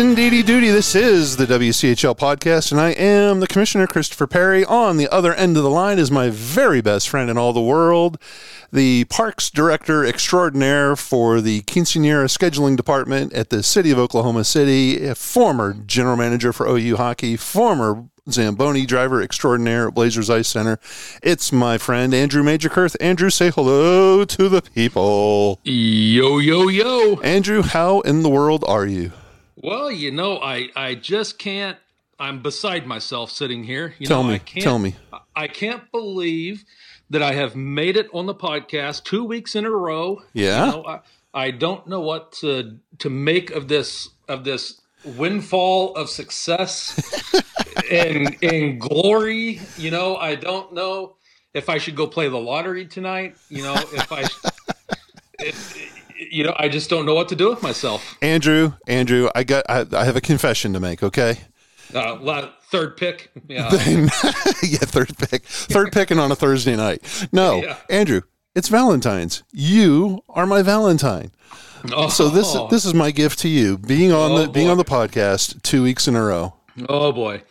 Indeedy duty. This is the WCHL podcast, and I am the Commissioner Christopher Perry. On the other end of the line is my very best friend in all the world, the Parks Director Extraordinaire for the Quinceanera Scheduling Department at the City of Oklahoma City, a former General Manager for OU Hockey, former Zamboni driver extraordinaire at Blazers Ice Center. It's my friend Andrew Majorkurt. Andrew, say hello to the people. Yo, yo, yo. Andrew, how in the world are you? Well, you know, I, I just can't. I'm beside myself sitting here. You Tell know, me, I can't, tell me. I can't believe that I have made it on the podcast two weeks in a row. Yeah? You know, I, I don't know what to to make of this of this windfall of success and and glory. You know, I don't know if I should go play the lottery tonight. You know, if I. If, you know, I just don't know what to do with myself. Andrew, Andrew, I got I, I have a confession to make, okay? Uh, third pick. Yeah. yeah, third pick. Third picking on a Thursday night. No, Yeah. Andrew, it's Valentine's. You are my Valentine. Oh, So this this is my gift to you. Being on Oh, the being on the podcast 2 weeks in a row. oh boy.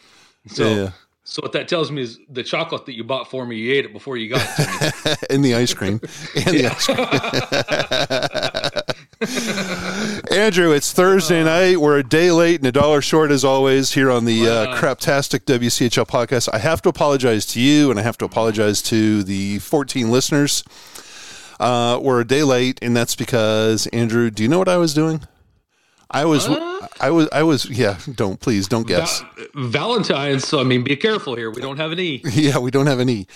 So, Yeah. so what that tells me is the chocolate that you bought for me, you ate it before you got it to me. and the ice cream. And the ice cream. Andrew, it's Thursday night. We're a day late and a dollar short as always here on the uh, Craptastic WCHL podcast. I have to apologize to you and I have to apologize to the 14 listeners. Uh, we're a day late, and that's because Andrew. Do you know what I was doing? I was, I was, I was. Yeah, don't please don't guess. Va- Valentine's. So I mean, be careful here. We don't have any. Yeah, we don't have any.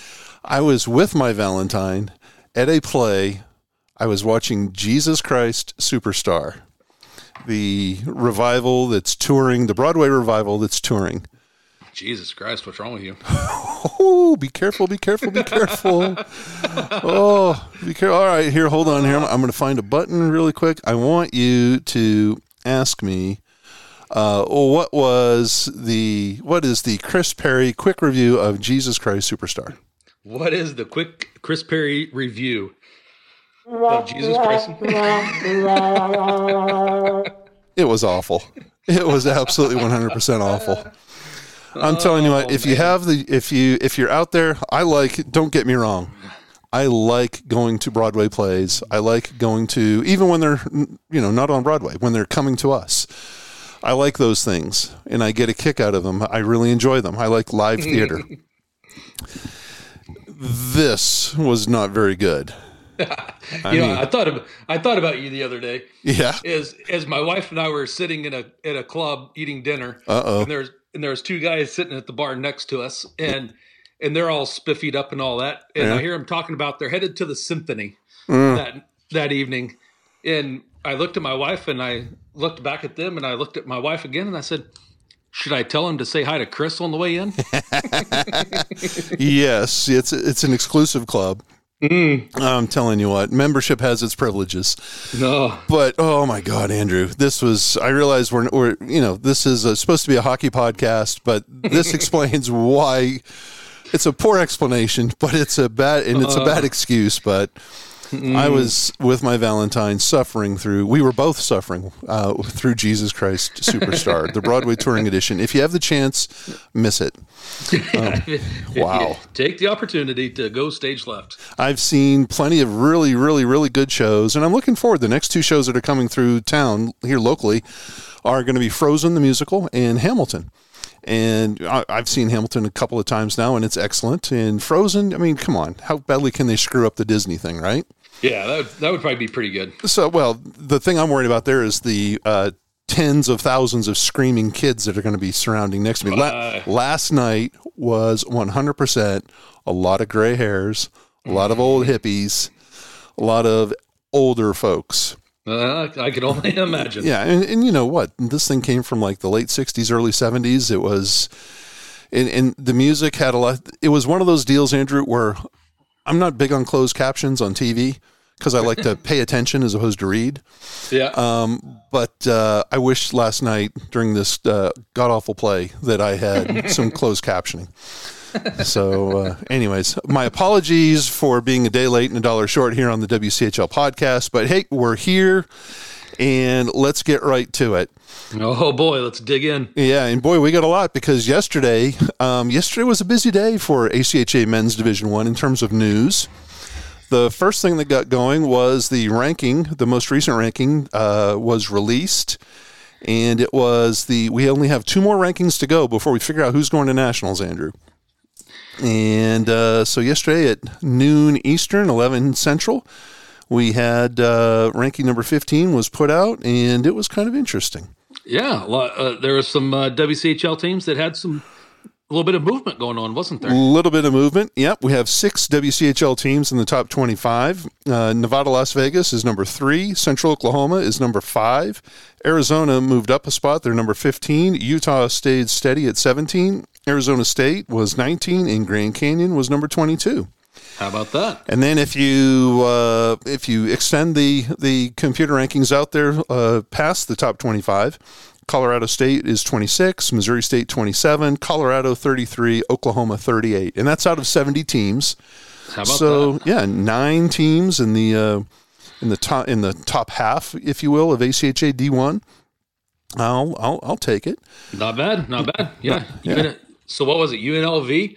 I was with my Valentine at a play. I was watching Jesus Christ Superstar, the revival that's touring, the Broadway revival that's touring. Jesus Christ, what's wrong with you? Oh, be careful, be careful, be careful. oh, be careful. All right, here, hold on here. I'm, I'm going to find a button really quick. I want you to ask me uh, what was the, what is the Chris Perry quick review of Jesus Christ Superstar? What is the quick Chris Perry review of Jesus Christ? It was awful. It was absolutely 100% awful. I'm telling you what, if you have the if you if you're out there, I like don't get me wrong. I like going to Broadway plays. I like going to even when they're you know not on Broadway, when they're coming to us. I like those things and I get a kick out of them. I really enjoy them. I like live theater. this was not very good. you know, I thought of, I thought about you the other day. Yeah. As as my wife and I were sitting in a at a club eating dinner, Uh-oh. and there's and there's two guys sitting at the bar next to us, and and they're all spiffied up and all that, and Yeah. I hear them talking about they're headed to the symphony Mm. that that evening, and I looked at my wife and I looked back at them and I looked at my wife again and I said. Should I tell him to say hi to Chris on the way in? yes, it's it's an exclusive club. Mm. I'm telling you what, membership has its privileges. no. But oh my God, Andrew, this was. I realize we're, we're you know this is a, supposed to be a hockey podcast, but this explains why. It's a poor explanation, but it's a bad and it's a bad uh. excuse. But I was with my Valentine suffering through. We were both suffering uh, through Jesus Christ Superstar, the Broadway touring edition. If you have the chance, miss it. wow. Take the opportunity to go stage left. I've seen plenty of really, really, really good shows, and I'm looking forward. The next two shows that are coming through town here locally are going to be Frozen the musical and Hamilton. And I, I've seen Hamilton a couple of times now, and it's excellent. And Frozen, I mean, come on, how badly can they screw up the Disney thing, right? Yeah, that would, that would probably be pretty good. So, well, the thing I'm worried about there is the uh, tens of thousands of screaming kids that are going to be surrounding next to me. La- last night was 100% a lot of gray hairs, a lot of old hippies, a lot of older folks. Uh, I can only imagine. Yeah, and, and you know what? This thing came from like the late '60s, early '70s. It was, and, and the music had a lot. It was one of those deals, Andrew, where I'm not big on closed captions on TV because I like to pay attention as opposed to read. Yeah. Um, but uh, I wish last night during this uh, god awful play that I had some closed captioning. So, uh, anyways, my apologies for being a day late and a dollar short here on the WCHL podcast. But hey, we're here and let's get right to it. Oh boy, let's dig in. Yeah, and boy, we got a lot because yesterday, um, yesterday was a busy day for ACHA Men's Division One in terms of news. The first thing that got going was the ranking. The most recent ranking uh, was released, and it was the. We only have two more rankings to go before we figure out who's going to nationals. Andrew. And uh, so yesterday at noon Eastern, 11 Central, we had uh, ranking number 15 was put out, and it was kind of interesting. Yeah, uh, there were some uh, WCHL teams that had some a little bit of movement going on, wasn't there? A little bit of movement. Yep, we have six WCHL teams in the top 25. Uh, Nevada, Las Vegas is number three. Central Oklahoma is number five. Arizona moved up a spot; they're number 15. Utah stayed steady at 17. Arizona State was 19, and Grand Canyon was number 22. How about that? And then if you uh, if you extend the the computer rankings out there uh, past the top 25, Colorado State is 26, Missouri State 27, Colorado 33, Oklahoma 38, and that's out of 70 teams. How about so that? yeah, nine teams in the uh, in the top in the top half, if you will, of ACHA D1. I'll I'll I'll take it. Not bad, not bad. Yeah. yeah. so what was it? UNLV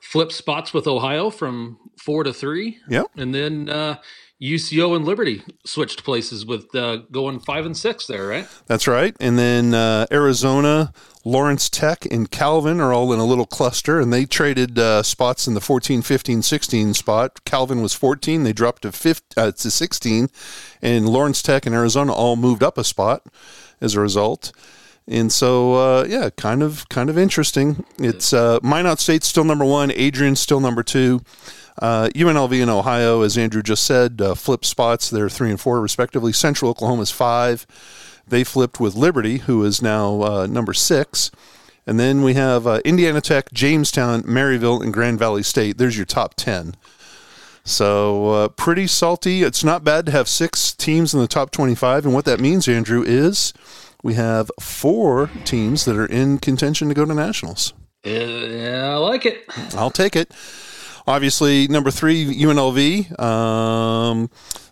flipped spots with Ohio from four to three. Yep. And then uh, UCO and Liberty switched places with uh, going five and six there, right? That's right. And then uh, Arizona, Lawrence Tech, and Calvin are all in a little cluster, and they traded uh, spots in the 14, 15, 16 spot. Calvin was 14, they dropped to, 15, uh, to 16, and Lawrence Tech and Arizona all moved up a spot as a result. And so, uh, yeah, kind of, kind of interesting. It's uh, Minot State still number one, Adrian's still number two. Uh, UNLV and Ohio, as Andrew just said, uh, flipped spots. They're three and four, respectively. Central Oklahoma's five. They flipped with Liberty, who is now uh, number six. And then we have uh, Indiana Tech, Jamestown, Maryville, and Grand Valley State. There's your top 10. So uh, pretty salty. It's not bad to have six teams in the top 25. And what that means, Andrew, is we have four teams that are in contention to go to nationals. Yeah, I like it. I'll take it. Obviously, number three, UNLV. Um,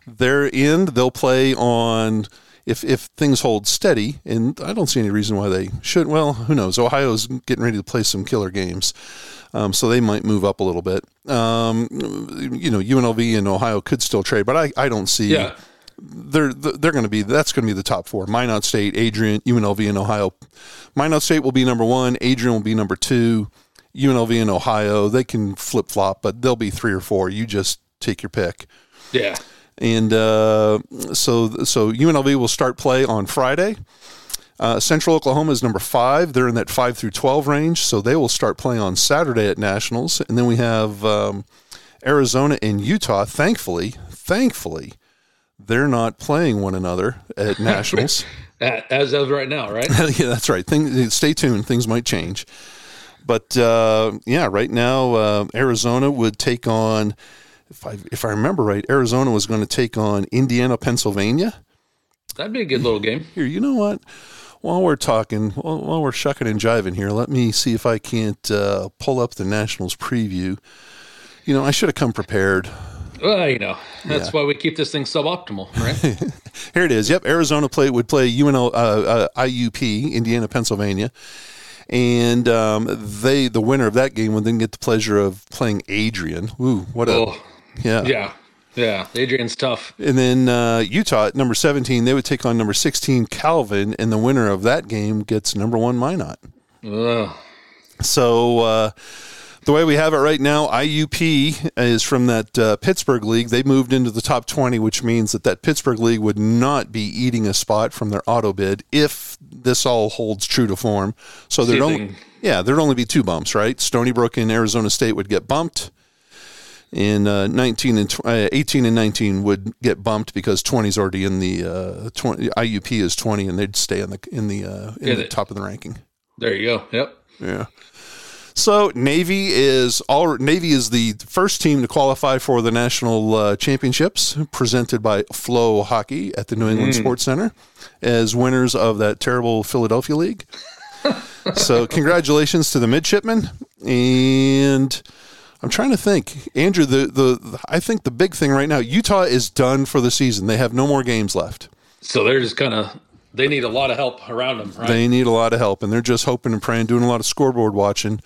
they're in. They'll play on if if things hold steady, and I don't see any reason why they should. Well, who knows? Ohio's getting ready to play some killer games, um, so they might move up a little bit. Um, you know, UNLV and Ohio could still trade, but I, I don't see. Yeah. They're they're going to be that's going to be the top four. Minot State, Adrian, UNLV, and Ohio. Minot State will be number one. Adrian will be number two. UNLV and Ohio, they can flip flop, but they'll be three or four. You just take your pick. Yeah. And uh, so so UNLV will start play on Friday. Uh, Central Oklahoma is number five. They're in that five through twelve range, so they will start playing on Saturday at nationals. And then we have um, Arizona and Utah. Thankfully, thankfully, they're not playing one another at nationals. As of right now, right? yeah, that's right. Thing, stay tuned. Things might change. But uh, yeah, right now uh, Arizona would take on, if I if I remember right, Arizona was going to take on Indiana, Pennsylvania. That'd be a good little game. Here, you know what? While we're talking, while, while we're shucking and jiving here, let me see if I can't uh, pull up the Nationals preview. You know, I should have come prepared. Well, you know, that's yeah. why we keep this thing suboptimal, right? here it is. Yep, Arizona play would play UNL, uh, uh, IUP, Indiana, Pennsylvania and um, they the winner of that game would then get the pleasure of playing Adrian. Ooh, what a oh, yeah yeah yeah. Adrian's tough. And then uh, Utah at number seventeen, they would take on number sixteen Calvin, and the winner of that game gets number one Minot. Ugh. So. Uh, the way we have it right now, IUP is from that uh, Pittsburgh league. They moved into the top 20, which means that that Pittsburgh league would not be eating a spot from their auto bid if this all holds true to form. So there'd only, yeah, there'd only be two bumps, right? Stony Brook and Arizona State would get bumped. in uh, 19 and tw- uh, 18 and 19 would get bumped because 20 is already in the uh, 20, IUP is 20 and they'd stay in the in the uh, in Yeah, the top of the ranking. There you go. Yep. Yeah. So Navy is all Navy is the first team to qualify for the national uh, championships presented by Flow Hockey at the New England Sports Center as winners of that terrible Philadelphia league. so congratulations to the midshipmen and I'm trying to think, Andrew. The, the I think the big thing right now, Utah is done for the season. They have no more games left. So they're just kind of they need a lot of help around them, right? They need a lot of help, and they're just hoping and praying, doing a lot of scoreboard watching.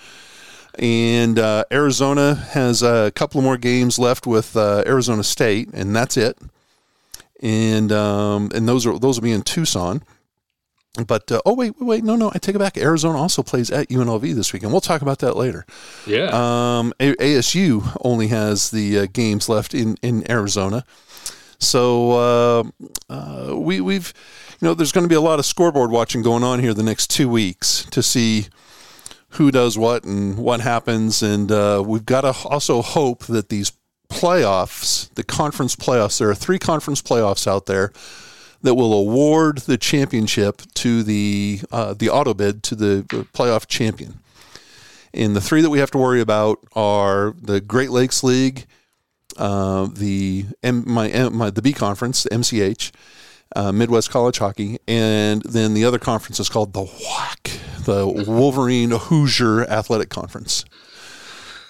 And uh, Arizona has a couple of more games left with uh, Arizona State, and that's it. And um, and those are those will be in Tucson. But uh, oh wait, wait, wait, no, no, I take it back. Arizona also plays at UNLV this weekend. We'll talk about that later. yeah. Um, A- ASU only has the uh, games left in, in Arizona. So uh, uh, we, we've, you know, there's going to be a lot of scoreboard watching going on here the next two weeks to see who does what and what happens. And uh, we've got to also hope that these playoffs, the conference playoffs, there are three conference playoffs out there that will award the championship to the uh, the auto bid to the playoff champion. And the three that we have to worry about are the Great Lakes League, uh, the M, my, M, my the B conference, the MCH, uh, Midwest College Hockey, and then the other conference is called the WHAC, the Wolverine Hoosier Athletic Conference.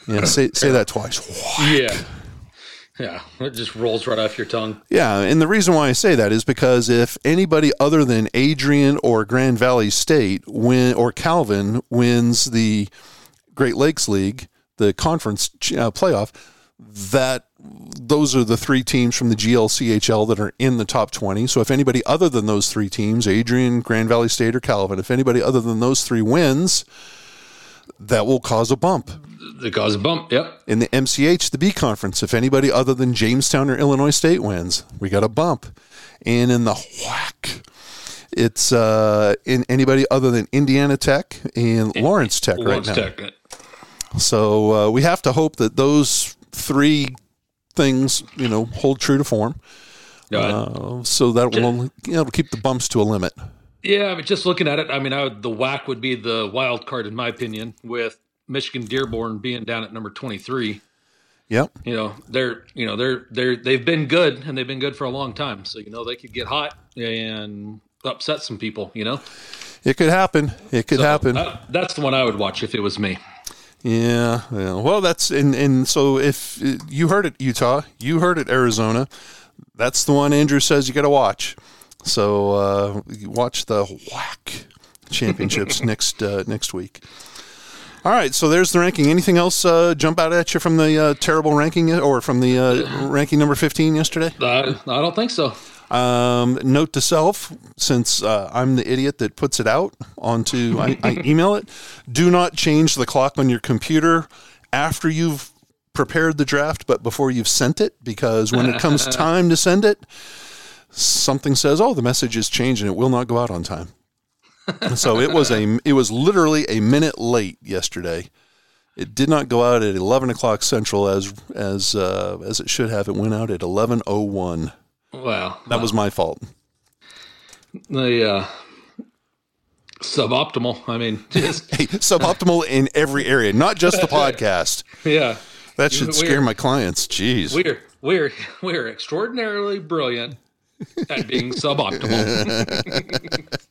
Yeah, say say that twice. WHAC. yeah. Yeah. It just rolls right off your tongue. Yeah, and the reason why I say that is because if anybody other than Adrian or Grand Valley State win or Calvin wins the Great Lakes League, the conference uh, playoff, that those are the three teams from the GLCHL that are in the top 20. So if anybody other than those three teams, Adrian, Grand Valley State or Calvin, if anybody other than those three wins, that will cause a bump It causes a bump. Yep. in the MCH, the B conference, if anybody other than Jamestown or Illinois State wins, we got a bump. And in the whack, it's uh, in anybody other than Indiana Tech and Lawrence Tech Lawrence right now. Tech. So uh, we have to hope that those three things, you know, hold true to form. Uh, so that will only, you know, keep the bumps to a limit. Yeah, but just looking at it, I mean, I would, the whack would be the wild card in my opinion, with Michigan Dearborn being down at number twenty three. Yep. You know, they're you know they're they're they've been good and they've been good for a long time. So you know they could get hot and upset some people. You know, It could happen. It could So, happen. uh, that's the one I would watch if it was me. Yeah, yeah. Well, that's and and so if you heard it, Utah, you heard it, Arizona. That's the one Andrew says you got to watch. So uh, watch the whack championships next uh, next week. All right, so there's the ranking. Anything else uh, jump out at you from the uh, terrible ranking or from the uh, ranking number 15 yesterday? Uh, I don't think so. Um, note to self, since uh, I'm the idiot that puts it out onto, I, I email it. Do not change the clock on your computer after you've prepared the draft, but before you've sent it, because when it comes time to send it, something says, "Oh, the message is changed and it will not go out on time." so it was a, it was literally a minute late yesterday. It did not go out at 11 o'clock central as as uh, as it should have. It went out at 11:01. Well, That was my fault. the uh, suboptimal. I mean, just Hey, suboptimal in every area, not just the podcast. yeah. That should We're- scare my clients. Jeez. We're we're we're extraordinarily brilliant at being suboptimal.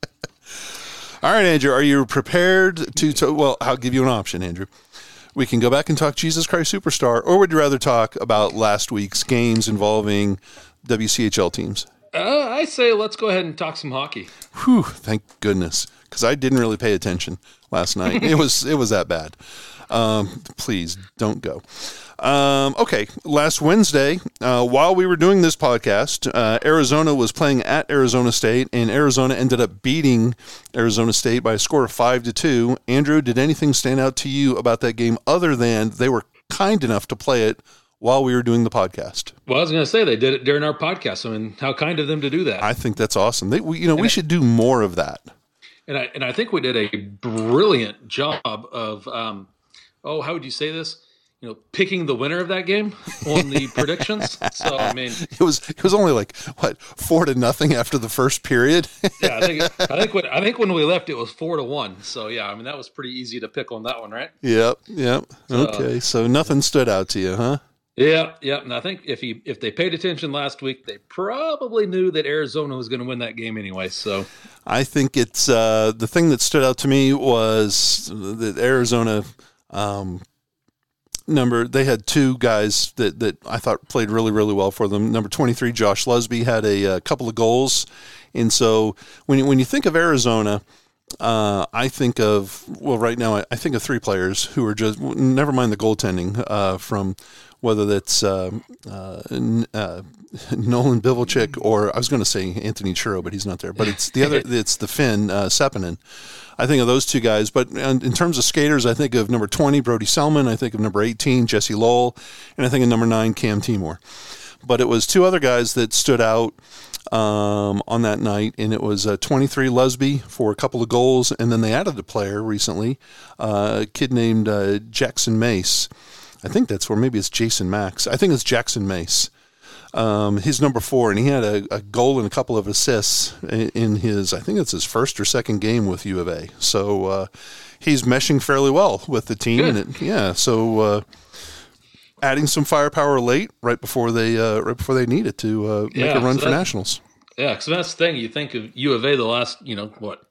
All right, Andrew, are you prepared to, to? Well, I'll give you an option, Andrew. We can go back and talk Jesus Christ Superstar, or would you rather talk about last week's games involving WCHL teams? Uh, I say let's go ahead and talk some hockey. Whew, thank goodness, because I didn't really pay attention last night. it was it was that bad. Um, please don't go. Um, okay, last Wednesday, uh, while we were doing this podcast, uh, Arizona was playing at Arizona State, and Arizona ended up beating Arizona State by a score of five to two. Andrew, did anything stand out to you about that game other than they were kind enough to play it while we were doing the podcast? Well, I was going to say they did it during our podcast. I mean, how kind of them to do that. I think that's awesome. They, we, you know, we should do more of that. and I and I think we did a brilliant job of um, oh, how would you say this? you know, picking the winner of that game on the predictions. So I mean, it was it was only like what four to nothing after the first period. yeah, I think I think when I think when we left it was four to one. So yeah, I mean that was pretty easy to pick on that one, right? Yep, yep. Okay, so nothing stood out to you, huh? Yeah, yeah. And I think if he if they paid attention last week, they probably knew that Arizona was going to win that game anyway. So I think it's uh, the thing that stood out to me was that Arizona um, number they had two guys that, that I thought played really really well for them. Number twenty three, Josh Lusby had a, a, couple of goals, and so when you, when you think of Arizona. Uh, I think of well, right now I, I, think of three players who are just never mind the goaltending uh, from whether that's uh, uh, uh Nolan Bivalchik or I was going to say Anthony Churo, but he's not there. But it's the other, it's the Finn uh, Sepinen. I think of those two guys. But in terms of skaters, I think of number 20, Brody Selman. I think of number 18, Jesse Lowell. And I think of number nine, Cam Timor. But it was two other guys that stood out um, on that night, and it was uh, 23 Lusby for a couple of goals. And then they added a player recently, uh, a kid named uh, Jackson Mace. I think that's where maybe it's Jason Max. I think it's Jackson Mace. Um, he's number four, and he had a, a, goal and a couple of assists in his, I think it's his first or second game with U of A. So uh, he's meshing fairly well with the team. Good. And it, yeah, so uh, adding some firepower late, right before they uh, right before they need it to uh, make yeah, a run so for nationals. Yeah, because that's the thing. You think of U of A the last, you know, what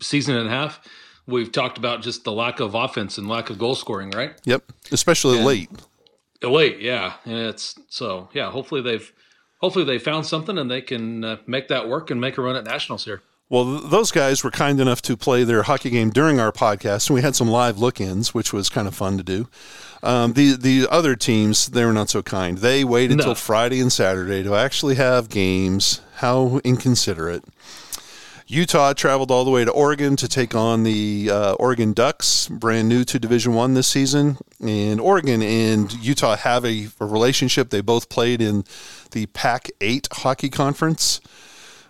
season and a half. We've talked about just the lack of offense and lack of goal scoring, right? Yep, especially and, late. Late, yeah, and it's so yeah. Hopefully they've hopefully they found something and they can uh, make that work and make a run at nationals here. Well, those guys were kind enough to play their hockey game during our podcast, and we had some live look-ins, which was kind of fun to do. Um, the the other teams, they were not so kind. They waited until. Friday and Saturday to actually have games. How inconsiderate! Utah traveled all the way to Oregon to take on the uh, Oregon Ducks, brand new to Division One this season. And Oregon and Utah have a, a relationship. They both played in the Pac Eight hockey conference,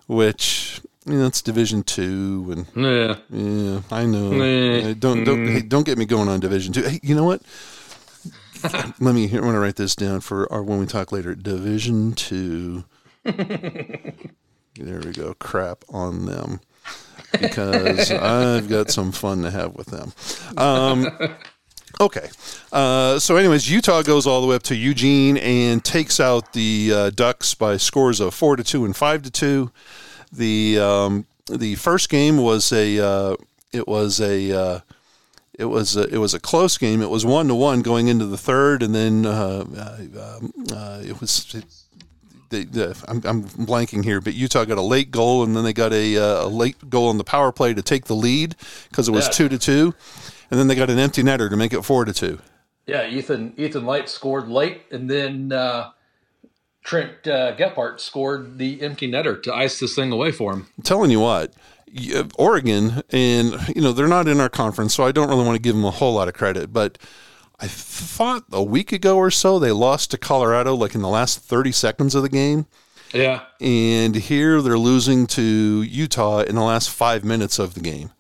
which you know, it's Division Two, and yeah, yeah, I know. Nah. Don't don't mm. hey, don't get me going on Division Two. Hey, you know what? Let me. I want to write this down for our when we talk later. Division Two. There we go. Crap on them because I've got some fun to have with them. Um, okay. Uh, so, anyways, Utah goes all the way up to Eugene and takes out the uh, Ducks by scores of four to two and five to two. The um, the first game was a uh, it was a uh, it was a, it was a close game. It was one to one going into the third, and then uh, uh, um, it was. It, they, I'm, I'm, blanking here, but Utah got a late goal, and then they got a, uh, a late goal on the power play to take the lead because it was yeah. two to two, and then they got an empty netter to make it four to two. Yeah, Ethan Ethan Light scored late, and then uh, Trent uh, Gephardt scored the empty netter to ice this thing away for him. I'm telling you what, Oregon, and you know they're not in our conference, so I don't really want to give them a whole lot of credit, but I thought a week ago or so they lost to Colorado like in the last 30 seconds of the game. Yeah. And here they're losing to Utah in the last five minutes of the game.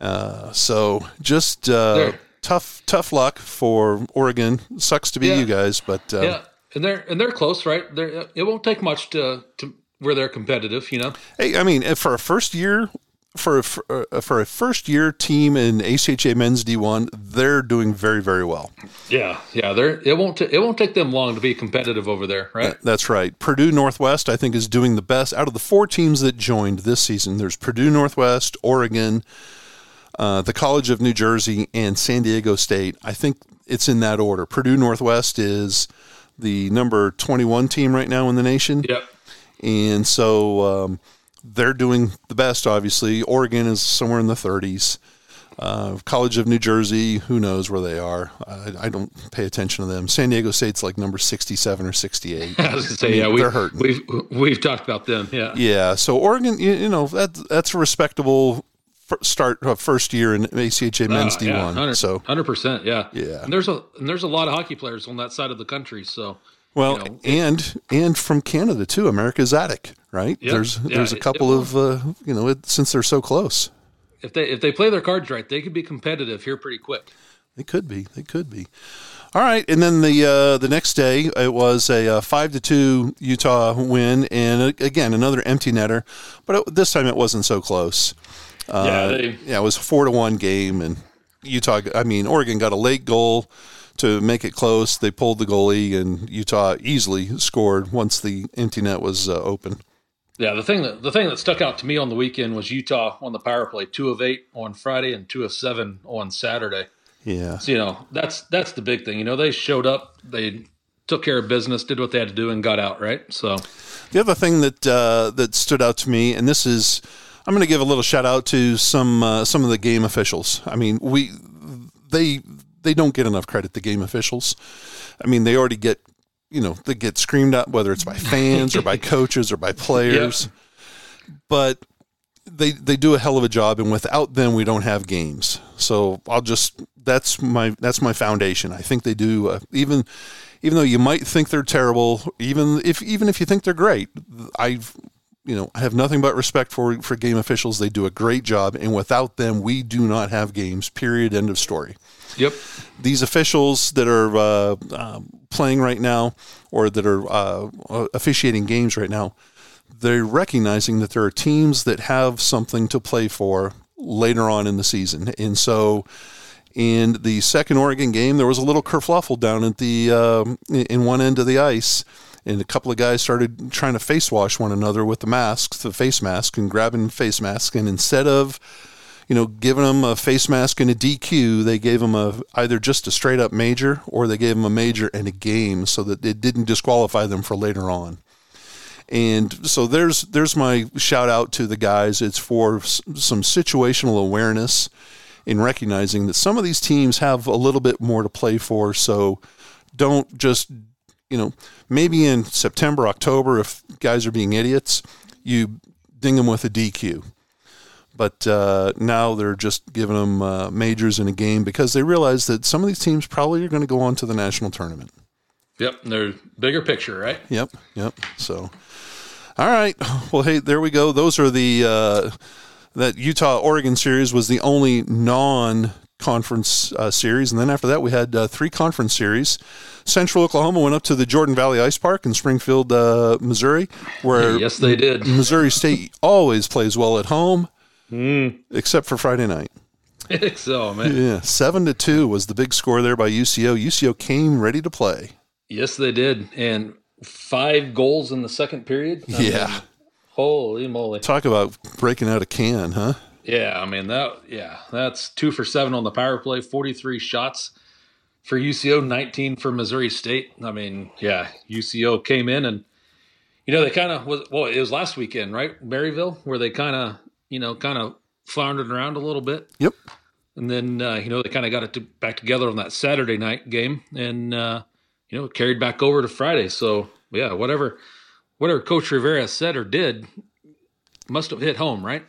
Uh, so just uh, tough, tough luck for Oregon. Sucks to be yeah. you guys, but uh, yeah, and they're and they're close, right? They're, it won't take much to to where they're competitive, you know. Hey, I mean, for a first year for a, uh, for a first year team in ACHA Men's D1, they're doing very very well. Yeah, yeah, they're it won't t- it won't take them long to be competitive over there, right? That's right. Purdue Northwest, I think, is doing the best out of the four teams that joined this season. There's Purdue Northwest, Oregon, uh, the College of New Jersey, and San Diego State. I think it's in that order. Purdue Northwest is the number 21 team right now in the nation. Yep. And so. Um, they're doing the best, obviously. Oregon is somewhere in the 30s. Uh, College of New Jersey, who knows where they are? I, I, don't pay attention to them. San Diego State's like number 67 or 68. I was say, I mean, yeah, we, they're hurting. We've, we've talked about them, yeah. Yeah, so Oregon, you, you know, that, that's a respectable start uh, first year in ACHA men's uh, D1. Yeah, so 100%, yeah. Yeah. And there's a and there's a lot of hockey players on that side of the country, so well, you know, and and from Canada too, America's Attic, right? Yeah, there's yeah, there's a couple of uh, you know it, since they're so close. If they if they play their cards right, they could be competitive here pretty quick. They could be. They could be. All right, and then the uh, the next day it was a uh, five to two Utah win, and uh, again another empty netter, but it, this time it wasn't so close. Uh, Yeah, they- yeah, it was a four to one game, and Utah. I mean, Oregon got a late goal to make it close. They pulled the goalie, and Utah easily scored once the empty net was uh, open. Yeah, the thing that the thing that stuck out to me on the weekend was Utah on the power play, two of eight on Friday and two of seven on Saturday. Yeah, So you know that's that's the big thing. You know they showed up, they took care of business, did what they had to do, and got out. Right. So The other thing that uh, that stood out to me, and this is, I'm going to give a little shout out to some uh, some of the game officials. I mean, we they they don't get enough credit. The game officials. I mean, they already get you know they get screamed at whether it's by fans or by coaches or by players, but they they do a hell of a job, and without them, we don't have games. So I'll just that's my that's my foundation. I think they do uh, even even though you might think they're terrible, even if even if you think they're great, I've you know I have nothing but respect for for game officials. They do a great job, and without them, we do not have games. Period. End of story. yep, These officials that are uh, um, playing right now, or that are uh, officiating games right now, they're recognizing that there are teams that have something to play for later on in the season, and so in the second Oregon game, there was a little kerfluffle down at the um, in one end of the ice, and a couple of guys started trying to face wash one another with the masks, the face mask, and grabbing face masks, and instead of you know, giving them a face mask and a DQ, they gave them a either just a straight up major or they gave them a major and a game so that it didn't disqualify them for later on. And so there's there's my shout out to the guys. It's for s- some situational awareness in recognizing that some of these teams have a little bit more to play for. So don't just you know maybe in September October if guys are being idiots, you ding them with a DQ but uh, now they're just giving them uh, majors in a game because they realize that some of these teams probably are going to go on to the national tournament. yep. They're bigger picture, right? Yep, yep. So, all right. Well, hey, there we go. Those are the uh, that Utah Oregon series was the only non conference uh, series, and then after that we had uh, three conference series. Central Oklahoma went up to the Jordan Valley Ice Park in Springfield, uh, Missouri, where Yes, they did. Missouri State always plays well at home, Hmm. except for Friday night. so man, Yeah, seven to two was the big score there by UCO. UCO came ready to play. yes, they did, and five goals in the second period. I Yeah. mean, holy moly. Talk about breaking out a can, huh? Yeah, I mean that. Yeah, that's two for seven on the power play, forty-three shots for UCO, nineteen for Missouri State. I mean, yeah, UCO came in and you know they kind of was well, it was last weekend, right, Maryville, where they kind of you know kind of floundered around a little bit, Yep. and then uh, you know they kind of got it to, back together on that Saturday night game, and uh, you know carried back over to Friday. So yeah, whatever, whatever Coach Rivera said or did must have hit home, right?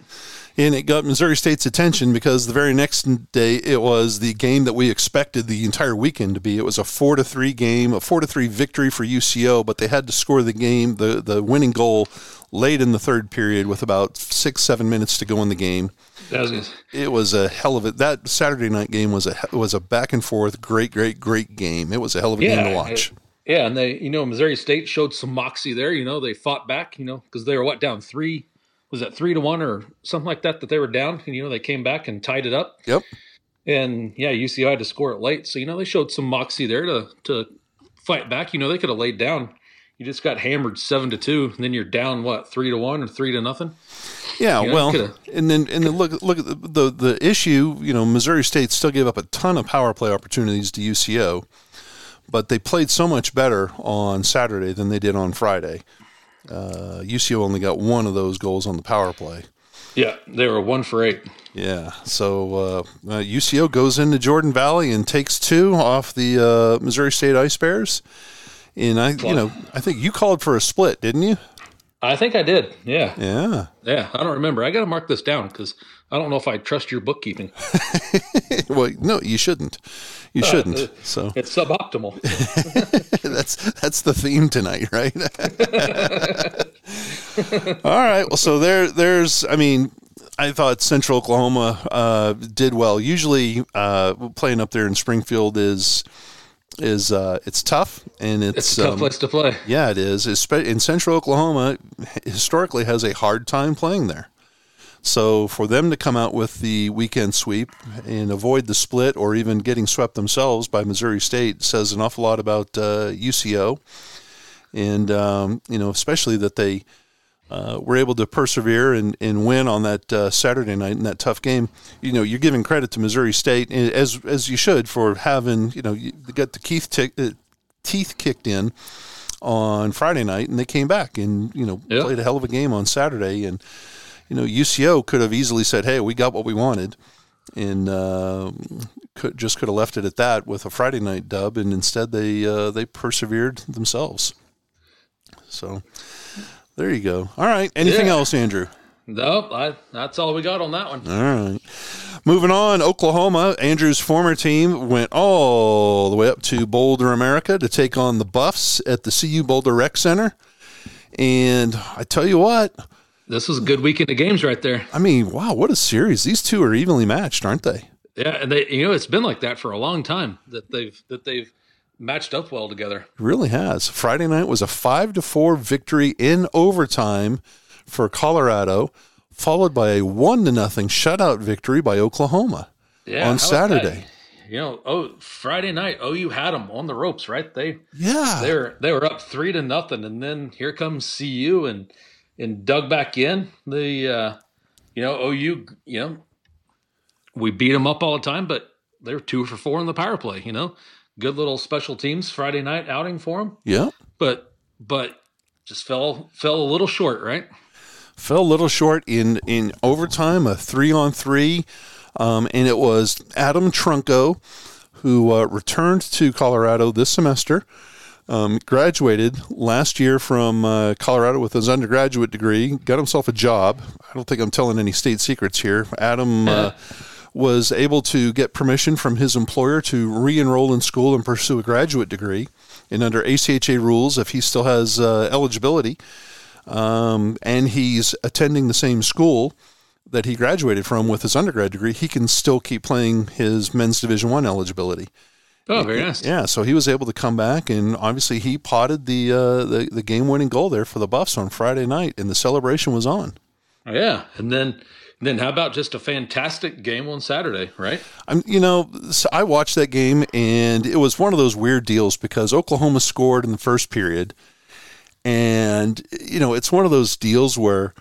And it got Missouri State's attention because the very next day it was the game that we expected the entire weekend to be. It was a four to three game, a four to three victory for UCO, but they had to score the game, the the winning goal, late in the third period with about six seven minutes to go in the game. Was- It was a hell of a that Saturday night game was a was a back and forth great great great game. It was a hell of a game to watch. it- yeah, and they, you know, Missouri State showed some moxie there. You know, they fought back. You know, because they were what down three, was that three to one or something like that that they were down. And you know, they came back and tied it up. Yep. And yeah, UCO had to score it late, so you know they showed some moxie there to to fight back. You know, they could have laid down. You just got hammered seven to two, and then you're down what three to one or three to nothing. Yeah, You know, well, and then and then look look at the, the the issue. You know, Missouri State still gave up a ton of power play opportunities to UCO, but they played so much better on Saturday than they did on Friday. Uh, UCO only got one of those goals on the power play. Yeah, they were one for eight. Yeah, so uh, uh, UCO goes into Jordan Valley and takes two off the uh, Missouri State Ice Bears. And I, you know, I think you called for a split, didn't you? I think I did. Yeah, Yeah. yeah. I don't remember. I got to mark this down because I don't know if I trust your bookkeeping. Well, no, you shouldn't. You shouldn't. So It's suboptimal. that's that's the theme tonight, right? All right. Well, so there there's I mean, I thought Central Oklahoma uh, did well. Usually, uh, playing up there in Springfield is is uh, it's tough and it's, it's a tough um, place to play. Yeah, it is. Espe- In Central Oklahoma, historically has a hard time playing there. So for them to come out with the weekend sweep and avoid the split or even getting swept themselves by Missouri State says an awful lot about uh, UCO, and um, you know especially that they uh, were able to persevere and, and win on that uh, Saturday night in that tough game. You know, you're giving credit to Missouri State as as you should for having you know you got the Keith tick, uh, teeth kicked in on Friday night, and they came back and you know played a hell of a game on Saturday. And you know, UCO could have easily said, "Hey, we got what we wanted," and uh, could just could have left it at that with a Friday night dub, and instead they uh, they persevered themselves. So there you go. All right. Anything Yeah. else, Andrew? No, I, that's all we got on that one. All right. Moving on, Oklahoma, Andrew's former team went all the way up to Boulder, America to take on the Buffs at the CU Boulder Rec Center. And I tell you what, This was a good weekend of games right there. I mean, wow, what a series. These two are evenly matched, aren't they? Yeah, and they you know it's been like that for a long time that they've that they've matched up well together. It really has. Friday night was a 5 to 4 victory in overtime for Colorado, followed by a 1 to nothing shutout victory by Oklahoma Yeah, on Saturday. You know, oh Friday night, OU had them on the ropes, right? They Yeah. they were they were up three to nothing, and then here comes CU and and dug back in. The uh, you know OU, you know, we beat them up all the time, but they're two for four in the power play. You know, good little special teams Friday night outing for them, Yeah. but but just fell fell a little short, right? fell a little short in in overtime, a three on three, um, and it was Adam Trunko who uh, returned to Colorado this semester. Um, graduated last year from uh, Colorado with his undergraduate degree. Got himself a job. I don't think I'm telling any state secrets here. Adam uh, was able to get permission from his employer to re-enroll in school and pursue a graduate degree. And under ACHA rules, if he still has uh, eligibility, um, and he's attending the same school that he graduated from with his undergrad degree, he can still keep playing his men's Division One eligibility. Oh, very nice. Yeah, so he was able to come back, and obviously he potted the uh, the, the game winning goal there for the Buffs on Friday night, and the celebration was on. Yeah, and then then how about just a fantastic game on Saturday, right? I'm, you know, so I watched that game, and it was one of those weird deals because Oklahoma scored in the first period, and you know, it's one of those deals where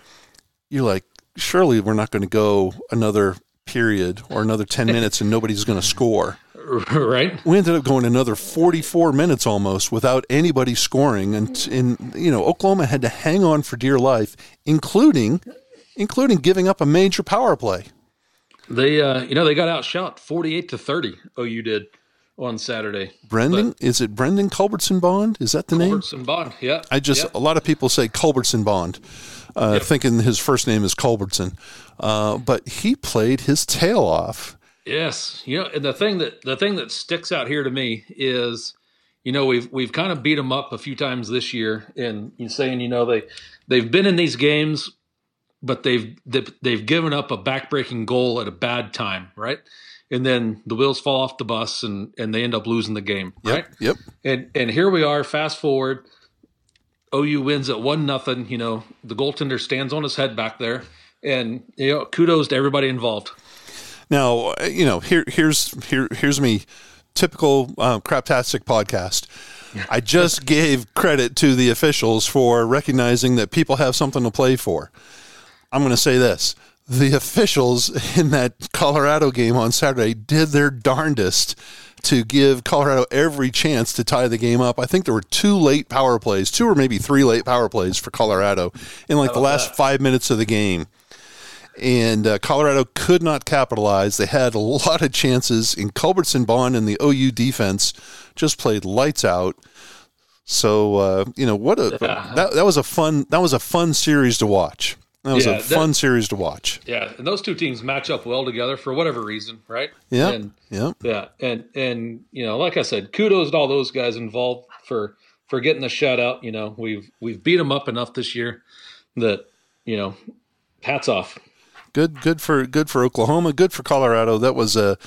you're like, surely we're not going to go another period or another ten minutes, and nobody's going to score. right? We ended up going another 44 minutes almost without anybody scoring, and, and you know, Oklahoma had to hang on for dear life, including including giving up a major power play. They uh you know they got outshot 48 to 30 OU did on Saturday. Brendan, is it Brendan Culbertson Bond? Is that the name? Culbertson Bond. Yeah. I just yeah. a lot of people say Culbertson Bond, uh, Yep. thinking his first name is Culbertson, uh, but he played his tail off. Yes, you know, and the thing that the thing that sticks out here to me is, you know, we've we've kind of beat them up a few times this year, and you saying, you know, they they've been in these games, but they've they've, they've given up a backbreaking goal at a bad time, right? And then the wheels fall off the bus, and and they end up losing the game, Yep, right? yep. And and here we are, fast forward. OU wins at one nothing. You know, the goaltender stands on his head back there, and you know, kudos to everybody involved. Now, you know, here, here's here, here's me, typical uh, craptastic podcast. I just gave credit to the officials for recognizing that people have something to play for. I'm going to say this: the officials in that Colorado game on Saturday did their darndest to give Colorado every chance to tie the game up. I think there were two late power plays, two or maybe three late power plays for Colorado in like the last five minutes of the game and uh, Colorado could not capitalize. They had a lot of chances, and Culbertson Bond and the OU defense just played lights out. So uh, you know what a that, that was a fun that was a fun series to watch. That was Yeah, a that- fun series to watch. Yeah, and those two teams match up well together for whatever reason, right? Yeah, And yeah. yeah, and and you know, like I said, kudos to all those guys involved for for getting the shutout. You know, we've we've beat them up enough this year that you know, hats off. Good good for good for Oklahoma, good for Colorado. That was a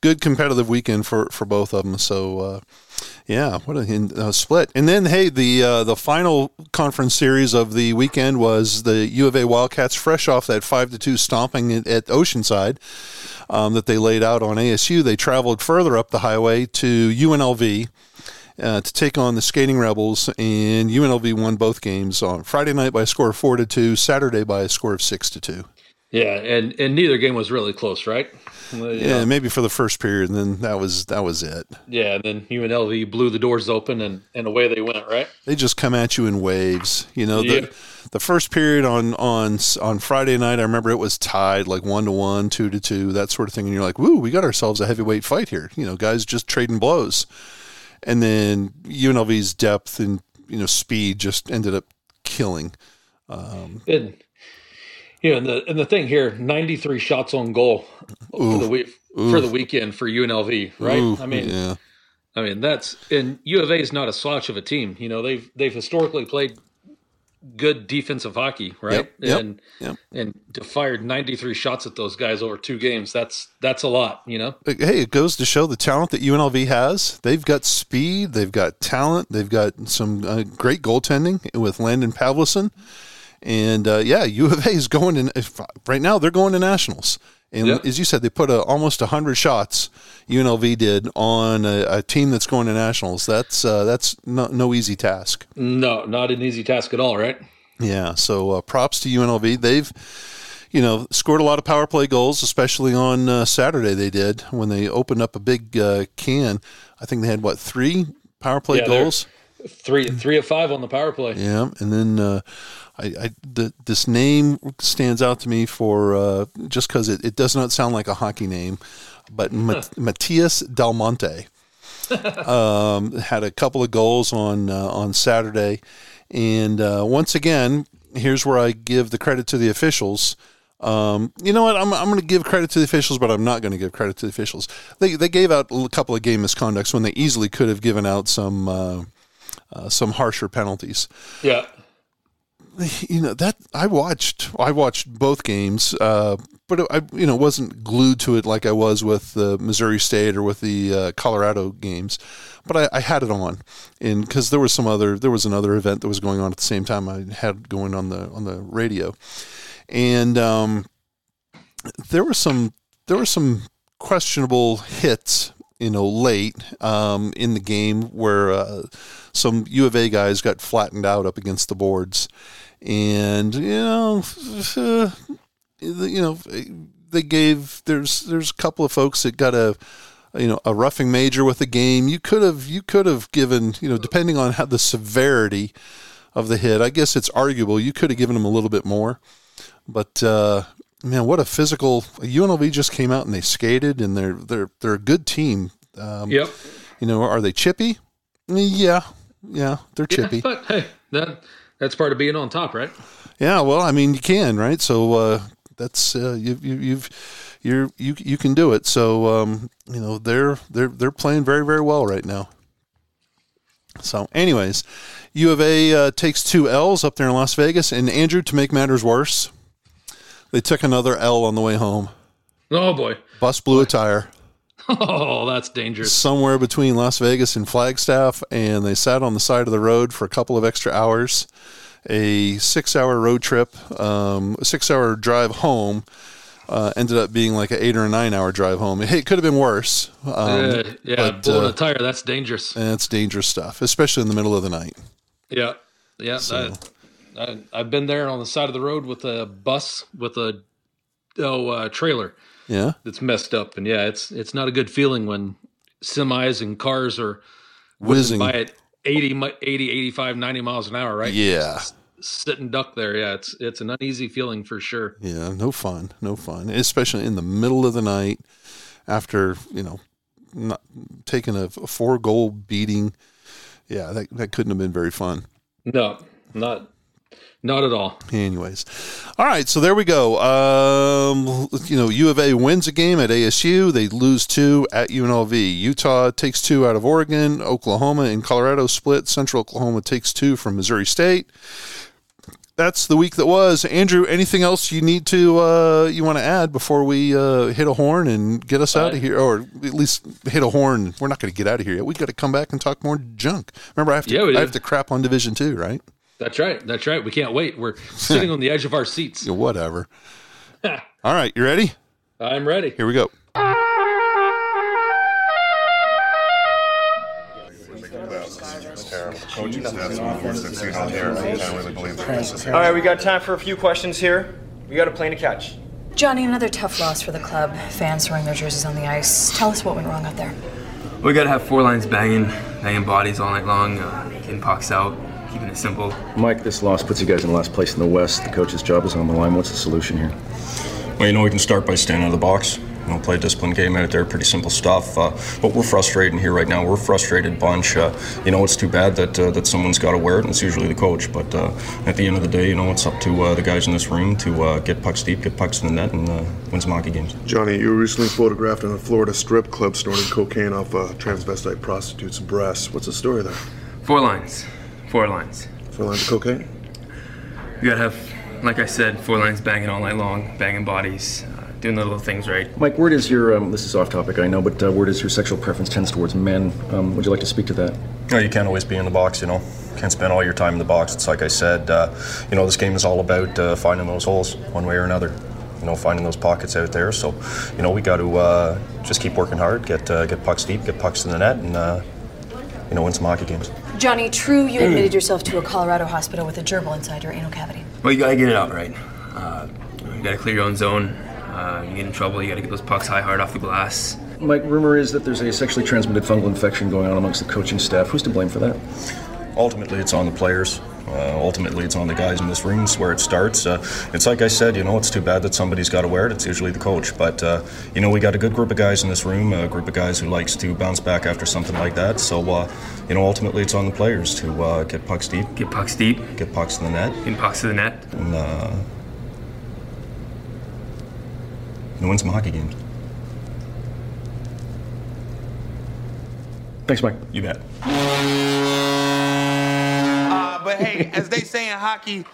good competitive weekend for for both of them. So. Uh, yeah, what a split. And then, hey, the uh, the final conference series of the weekend was the U of A Wildcats, fresh off that five to two stomping at, at Oceanside um, that they laid out on ASU. They traveled further up the highway to UNLV. Uh, to take on the Skating Rebels, and UNLV won both games on Friday night by a score of four to two, Saturday by a score of six to two. Yeah, and and neither game was really close, right? yeah, maybe for the first period, and then that was that was it. Yeah, and then UNLV blew the doors open, and, and away they went. Right? They just come at you in waves. You know, the yeah. the first period on on on Friday night, I remember it was tied like one to one, two to two, that sort of thing, and you're like, "Woo, we got ourselves a heavyweight fight here." You know, guys just trading blows, and then UNLV's depth and you know speed just ended up killing. Um, and you know, and the and the thing here, ninety three shots on goal for the week for the weekend for UNLV, right? I mean, yeah. I mean that's and U of A is not a slouch of a team. You know, they've they've historically played good defensive hockey, right? Yep, and yep. and to fired 93 shots at those guys over two games. That's that's a lot, you know. Hey, it goes to show the talent that UNLV has. They've got speed, they've got talent, they've got some uh, great goaltending with Landon Pavlison. And uh, yeah, U of A is going in right now. They're going to nationals, and as you said, they put a, almost hundred shots. UNLV did on a, a, team that's going to nationals. That's uh, that's no, no, easy task. No, not an easy task at all, right? Yeah. So uh, props to UNLV. They've you know, scored a lot of power play goals, especially on uh, Saturday. They did when they opened up a big uh, can. I think they had what three power play yeah, goals. Three, three of five on the power play. Yeah, and then uh, I, I the, this name stands out to me for uh, just because it, it does not sound like a hockey name, but Matias Del Monte um, had a couple of goals on uh, on Saturday, and uh, once again, here's where I give the credit to the officials. Um, you know what? I'm, I'm going to give credit to the officials, but I'm not going to give credit to the officials. They, they gave out a couple of game misconducts when they easily could have given out some uh, some harsher penalties. Yeah. You know that I watched. I watched both games, uh, but I you know wasn't glued to it like I was with the Missouri State or with the uh, Colorado games. But I, I had it on, and because there was some other there was another event that was going on at the same time I had going on the on the radio, and um, there were some there were some questionable hits you know, late um, in the game where uh, some U of A guys got flattened out up against the boards, and you know, uh, you know, they gave there's there's a couple of folks that got a you know a roughing major with the game. You could have you could have given you know depending on how the severity of the hit. I guess it's arguable. You could have given them a little bit more, but uh, man, what a physical UNLV just came out and they skated and they're they're they're a good team. Um, yep. You know, are they chippy? Yeah, yeah, they're chippy. Yeah, but hey, that that's part of being on top, right? Yeah, well, I mean, you can, right? So uh, that's uh, you, you, you've you're you you can do it. So um, you know they're they're they're playing very very well right now. So, anyways, U of A uh, takes two L's up there in Las Vegas, and Andrew, to make matters worse, they took another L on the way home. Oh boy! Bus blew a tire. Oh, that's dangerous. Somewhere between Las Vegas and Flagstaff, and they sat on the side of the road for a couple of extra hours. A six-hour road trip, um, a six-hour drive home. Uh, ended up being like an eight or a nine hour drive home. Hey, it could have been worse. Um, uh, yeah, but, blowing uh, a tire, that's dangerous. And it's dangerous stuff, especially in the middle of the night. Yeah. Yeah. So. I, have been there on the side of the road with a bus with a oh uh, trailer. Yeah, that's messed up, and yeah, it's it's not a good feeling when semis and cars are whizzing by at 80, 80, 85, 90 miles an hour, right? Yeah. Sit and duck there. Yeah, it's it's an uneasy feeling for sure. Yeah, no fun, no fun, especially in the middle of the night after you know not taking a, a four goal beating. Yeah, that that couldn't have been very fun. No, not not at all. Anyways, all right. So there we go. Um, you know, U of A wins a game at ASU. They lose two at UNLV. Utah takes two out of Oregon. Oklahoma and Colorado split. Central Oklahoma takes two from Missouri State. that's the week that was. Andrew, anything else you need to uh, you want to add before we uh, hit a horn and get us out of here, or at least hit a horn? We're not going to get out of here yet. We got to come back and talk more junk. Remember, I have to Yeah, I have to crap on Division Two, right? That's right. That's right. We can't wait. We're sitting on the edge of our seats. Yeah, whatever. All right, you ready? I'm ready. Here we go. All right, we got time for a few questions here. We got a plane to catch. Johnny, another tough loss for the club. Fans throwing their jerseys on the ice. Tell us what went wrong out there. We gotta have four lines banging, banging bodies all night long, uh, getting pucks out, keeping it simple. Mike, this loss puts you guys in last place in the West. The coach's job is on the line. What's the solution here? Well, you know, we can start by staying out of the box. You know, play a disciplined game out there, pretty simple stuff. Uh, but we're frustrated here right now. We're a frustrated bunch. Uh, you know, it's too bad that uh, that someone's got to wear it, and it's usually the coach. But uh, at the end of the day, you know, it's up to uh, the guys in this room to uh, get pucks deep, get pucks in the net, and uh, win some hockey games. Johnny, you were recently photographed in a Florida strip club snorting cocaine off a transvestite prostitute's breasts. What's the story there? Four lines, four lines. Four lines of cocaine? We gotta have, like I said, four lines banging all night long, banging bodies, uh, doing the little things right. Mike, where does your, um, this is off topic, I know, but uh, where does your sexual preference tends towards men? Um, would you like to speak to that? No, you can't always be in the box, you know. Can't spend all your time in the box. It's like I said, uh, you know, this game is all about uh, finding those holes one way or another. You know, finding those pockets out there. So, you know, we got to uh, just keep working hard, get uh, get pucks deep, get pucks in the net, and uh, you know, win some hockey games. Johnny, true, you admitted yourself to a Colorado hospital with a gerbil inside your anal cavity. Well, you gotta get it out right. Uh, you gotta clear your own zone. Uh, you get in trouble, you gotta get those pucks high, hard off the glass. Mike, rumor is that there's a sexually transmitted fungal infection going on amongst the coaching staff. Who's to blame for that? Ultimately, it's on the players. Uh, ultimately, it's on the guys in this room. It's where it starts. Uh, it's like I said, you know, it's too bad that somebody's got to wear it. It's usually the coach. But, uh, you know, we got a good group of guys in this room, a group of guys who likes to bounce back after something like that. So, uh, you know, ultimately, it's on the players to uh, get pucks deep, Get pucks deep, get pucks in the net, getting pucks to the net. and, uh, and win some hockey games. Thanks, Mike. You bet. Uh, but hey, as they say in hockey,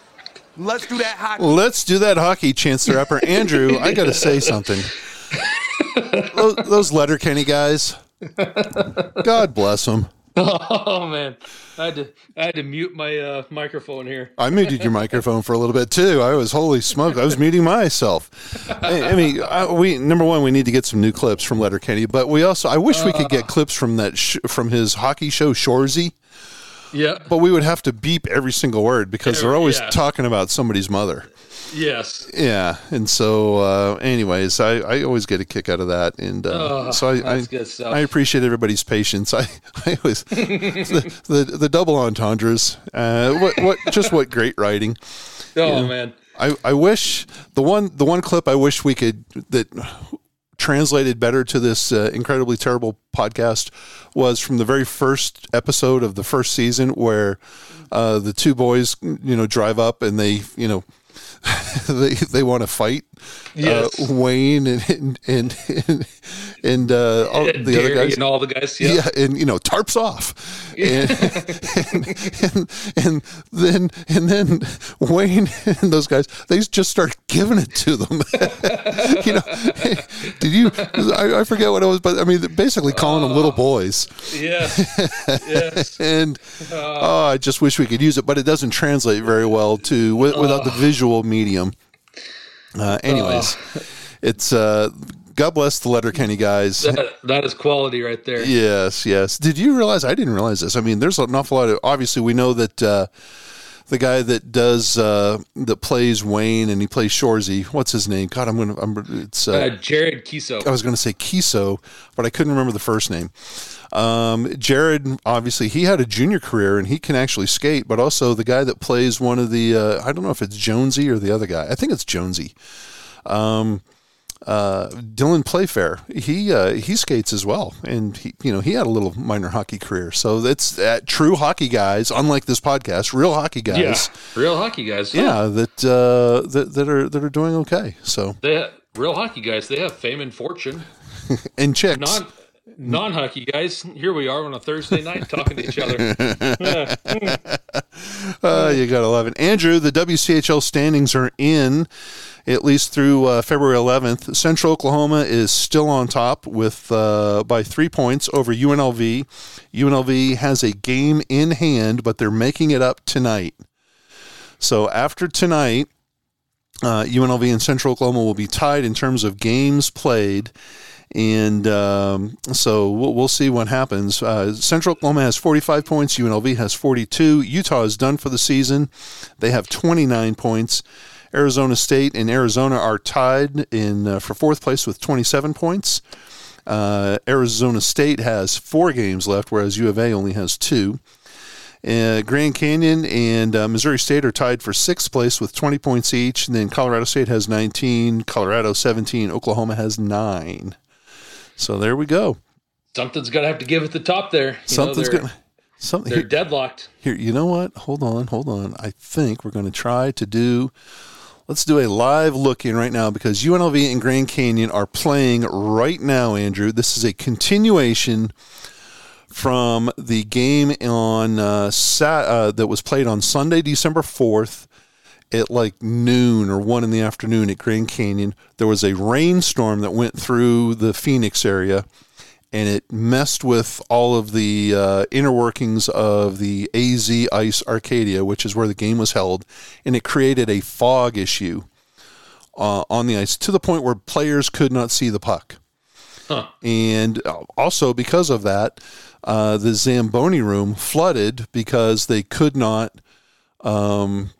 let's do that hockey. Let's do that hockey, Chancellor Upper. Andrew, I got to say something. Those, those Letterkenny guys, God bless them. Oh man, I had to I had to mute my uh, microphone here. I muted your microphone for a little bit too. I was holy smoke. I was muting myself. I, I mean, I, we number one, we need to get some new clips from Letterkenny, but we also I wish we could get clips from that sh- from his hockey show Shoresy. Yeah. But we would have to beep every single word because they're always Yeah. talking about somebody's mother. Yes. Yeah, and so, uh, anyways, I, I always get a kick out of that, and uh, Oh, so I I. I appreciate everybody's patience. I I was the, the the double entendres. Uh, what what just what great writing. Oh man. I, I wish the one the one clip I wish we could that translated better to this uh, incredibly terrible podcast was from the very first episode of the first season where uh, the two boys you know drive up and they you know they they want to fight Yes. uh, Wayne and and and and, uh, all the other guys and all the guys. Yeah. yeah, and you know, tarps off, and, and, and then and then Wayne and those guys they just start giving it to them. you know, did you? I, I forget what it was, but I mean, basically calling them little boys. Yes. yes. And oh, I just wish we could use it, but it doesn't translate very well to wi- without the visual medium. Uh, anyways, it's uh, God bless the Letterkenny guys. That, that is quality right there. Yes, yes. Did you realize? I didn't realize this. I mean, there's an awful lot of. Obviously, we know that uh, the guy that does uh, that plays Wayne and he plays Shoresy. What's his name? God, I'm gonna. I'm, it's. Uh, Uh, Jared Keeso. I was gonna say Keeso, but I couldn't remember the first name. Um, Jared, obviously, he had a junior career and he can actually skate. But also the guy that plays one of the. Uh, I don't know if it's Jonesy or the other guy. I think it's Jonesy. Um, uh, Dylan Playfair, he uh, he skates as well, and he you know he had a little minor hockey career. So that's that true hockey guys, unlike this podcast, real hockey guys. Yeah. Real hockey guys. Yeah, that uh, that that are that are doing okay. So They have, real hockey guys. They have fame and fortune. and chicks, Non non-hockey guys. Here we are on a Thursday night talking to each other. uh, you gotta love it, Andrew. The WCHL standings are in at least through uh, February 11th. Central Oklahoma is still on top with uh, by three points over UNLV. UNLV has a game in hand, but they're making it up tonight. So after tonight, uh, UNLV and Central Oklahoma will be tied in terms of games played. And um, so we'll, we'll, see what happens. Uh, Central Oklahoma has 45 points. UNLV has 42. Utah is done for the season. They have 29 points. Arizona State and Arizona are tied in uh, for fourth place with 27 points. Uh, Arizona State has four games left, whereas U of A only has two. Uh, Grand Canyon and uh, Missouri State are tied for sixth place with 20 points each. And then Colorado State has 19, Colorado 17, Oklahoma has nine. So there we go. Something's got to have to give at the top there. You Something's going to. Something they're here, deadlocked. Here, you know what? Hold on, hold on. I think we're going to try to do Let's do a live look in right now because UNLV and Grand Canyon are playing right now, Andrew. This is a continuation from the game on uh, Sat- uh, that was played on Sunday, December 4th at like noon or one in the afternoon at Grand Canyon. There was a rainstorm that went through the Phoenix area and it messed with all of the uh, inner workings of the AZ Ice Arcadia, which is where the game was held, and it created a fog issue uh, on the ice to the point where players could not see the puck. Huh. And also because of that, uh, the Zamboni room flooded because they could not. Um,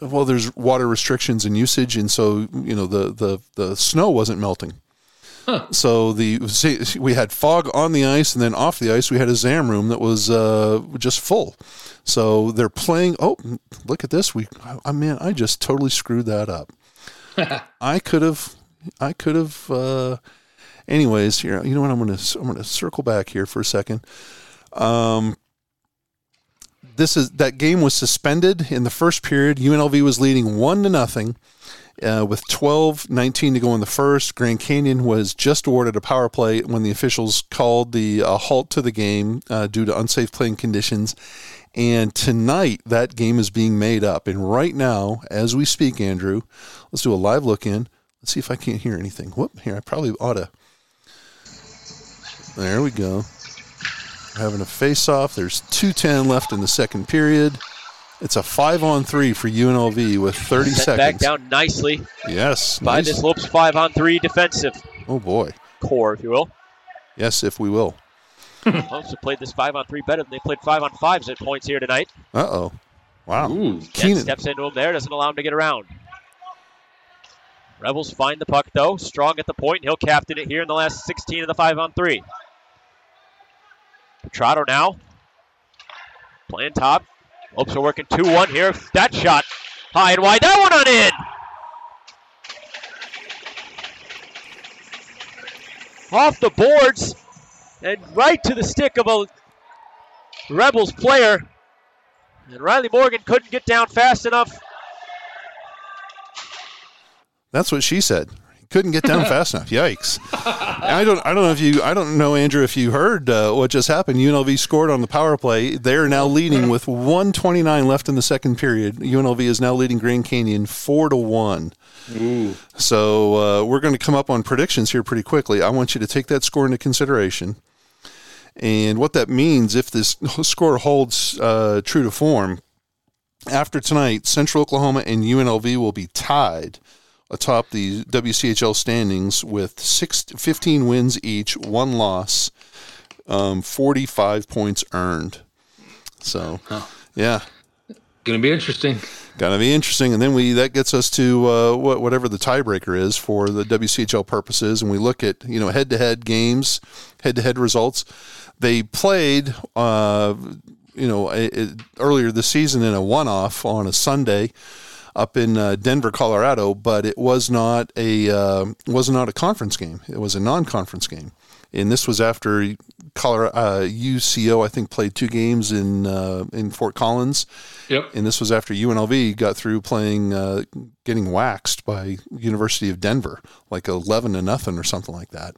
well, there's water restrictions and usage, and so you know the the the snow wasn't melting. Huh. So the we had fog on the ice, and then off the ice we had a Zam room that was uh, just full. So they're playing. Oh, look at this! We, I mean, I just totally screwed that up. I could have, I could have. Uh, anyways, here, you know what? I'm gonna, I'm gonna circle back here for a second. Um, this is that game was suspended in the first period. UNLV was leading one to nothing. Uh, with 12 19 to go in the first, Grand Canyon was just awarded a power play when the officials called the uh, halt to the game uh, due to unsafe playing conditions. And tonight, that game is being made up. And right now, as we speak, Andrew, let's do a live look in. Let's see if I can't hear anything. Whoop, here, I probably ought to. There we go. Having a face off. There's 210 left in the second period. It's a five on three for UNLV with 30 Sent seconds. Back down nicely. Yes. By nice. this Lopes five on three defensive. Oh boy. Core, if you will. Yes, if we will. Lopes have played this five on three better than they played five on fives at points here tonight. Uh oh. Wow. Ooh, Keenan steps into him there, doesn't allow him to get around. Rebels find the puck though, strong at the point. He'll captain it here in the last 16 of the five on three. Petrato now playing top, Lopes are working 2 1 here. That shot high and wide. That one on in. Off the boards and right to the stick of a Rebels player. And Riley Morgan couldn't get down fast enough. That's what she said couldn't get down fast enough. Yikes! I don't. I don't know if you. I don't know, Andrew, if you heard uh, what just happened. UNLV scored on the power play. They're now leading with 129 left in the second period. UNLV is now leading Grand Canyon four to one. Ooh. So uh, we're going to come up on predictions here pretty quickly. I want you to take that score into consideration. And what that means, if this score holds uh, true to form, after tonight, Central Oklahoma and UNLV will be tied atop the WCHL standings with six, 15 wins each, one loss, um, 45 points earned. So, yeah. Going to be interesting. Going to be interesting. And then we that gets us to uh, whatever the tiebreaker is for the WCHL purposes. And we look at, you know, head to head games, head to head results. They played, uh, you know, earlier this season in a one off on a Sunday up in uh, Denver, Colorado, but it was not a uh, was not a conference game. It was a non-conference game, and this was after Colorado uh, UCO I think played two games in uh, in Fort Collins. Yep. And this was after UNLV got through playing, uh, getting waxed by University of Denver, like eleven to nothing or something like that.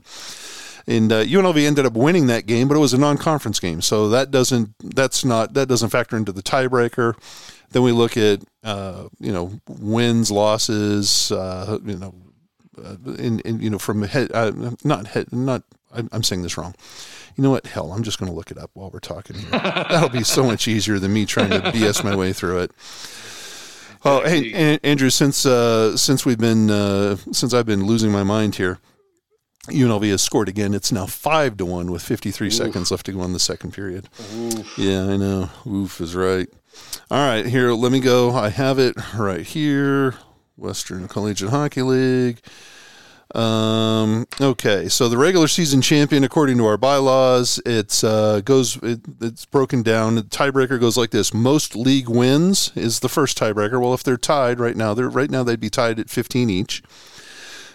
And uh, UNLV ended up winning that game, but it was a non-conference game, so that doesn't that's not that doesn't factor into the tiebreaker. Then we look at uh, you know wins, losses, uh, you know, uh, in, in you know from head uh, not head not I'm, I'm saying this wrong. You know what? Hell, I'm just going to look it up while we're talking here. That'll be so much easier than me trying to BS my way through it. Oh, hey, Andrew, since uh, since we've been uh, since I've been losing my mind here, UNLV has scored again. It's now five to one with 53 seconds left to go in the second period. Yeah, I know. Oof is right. All right, here, let me go. I have it right here. Western Collegiate Hockey League. Um, okay, so the regular season champion, according to our bylaws, it's uh, goes it, it's broken down. The tiebreaker goes like this: most league wins is the first tiebreaker. Well, if they're tied right now, they're right now they'd be tied at 15 each.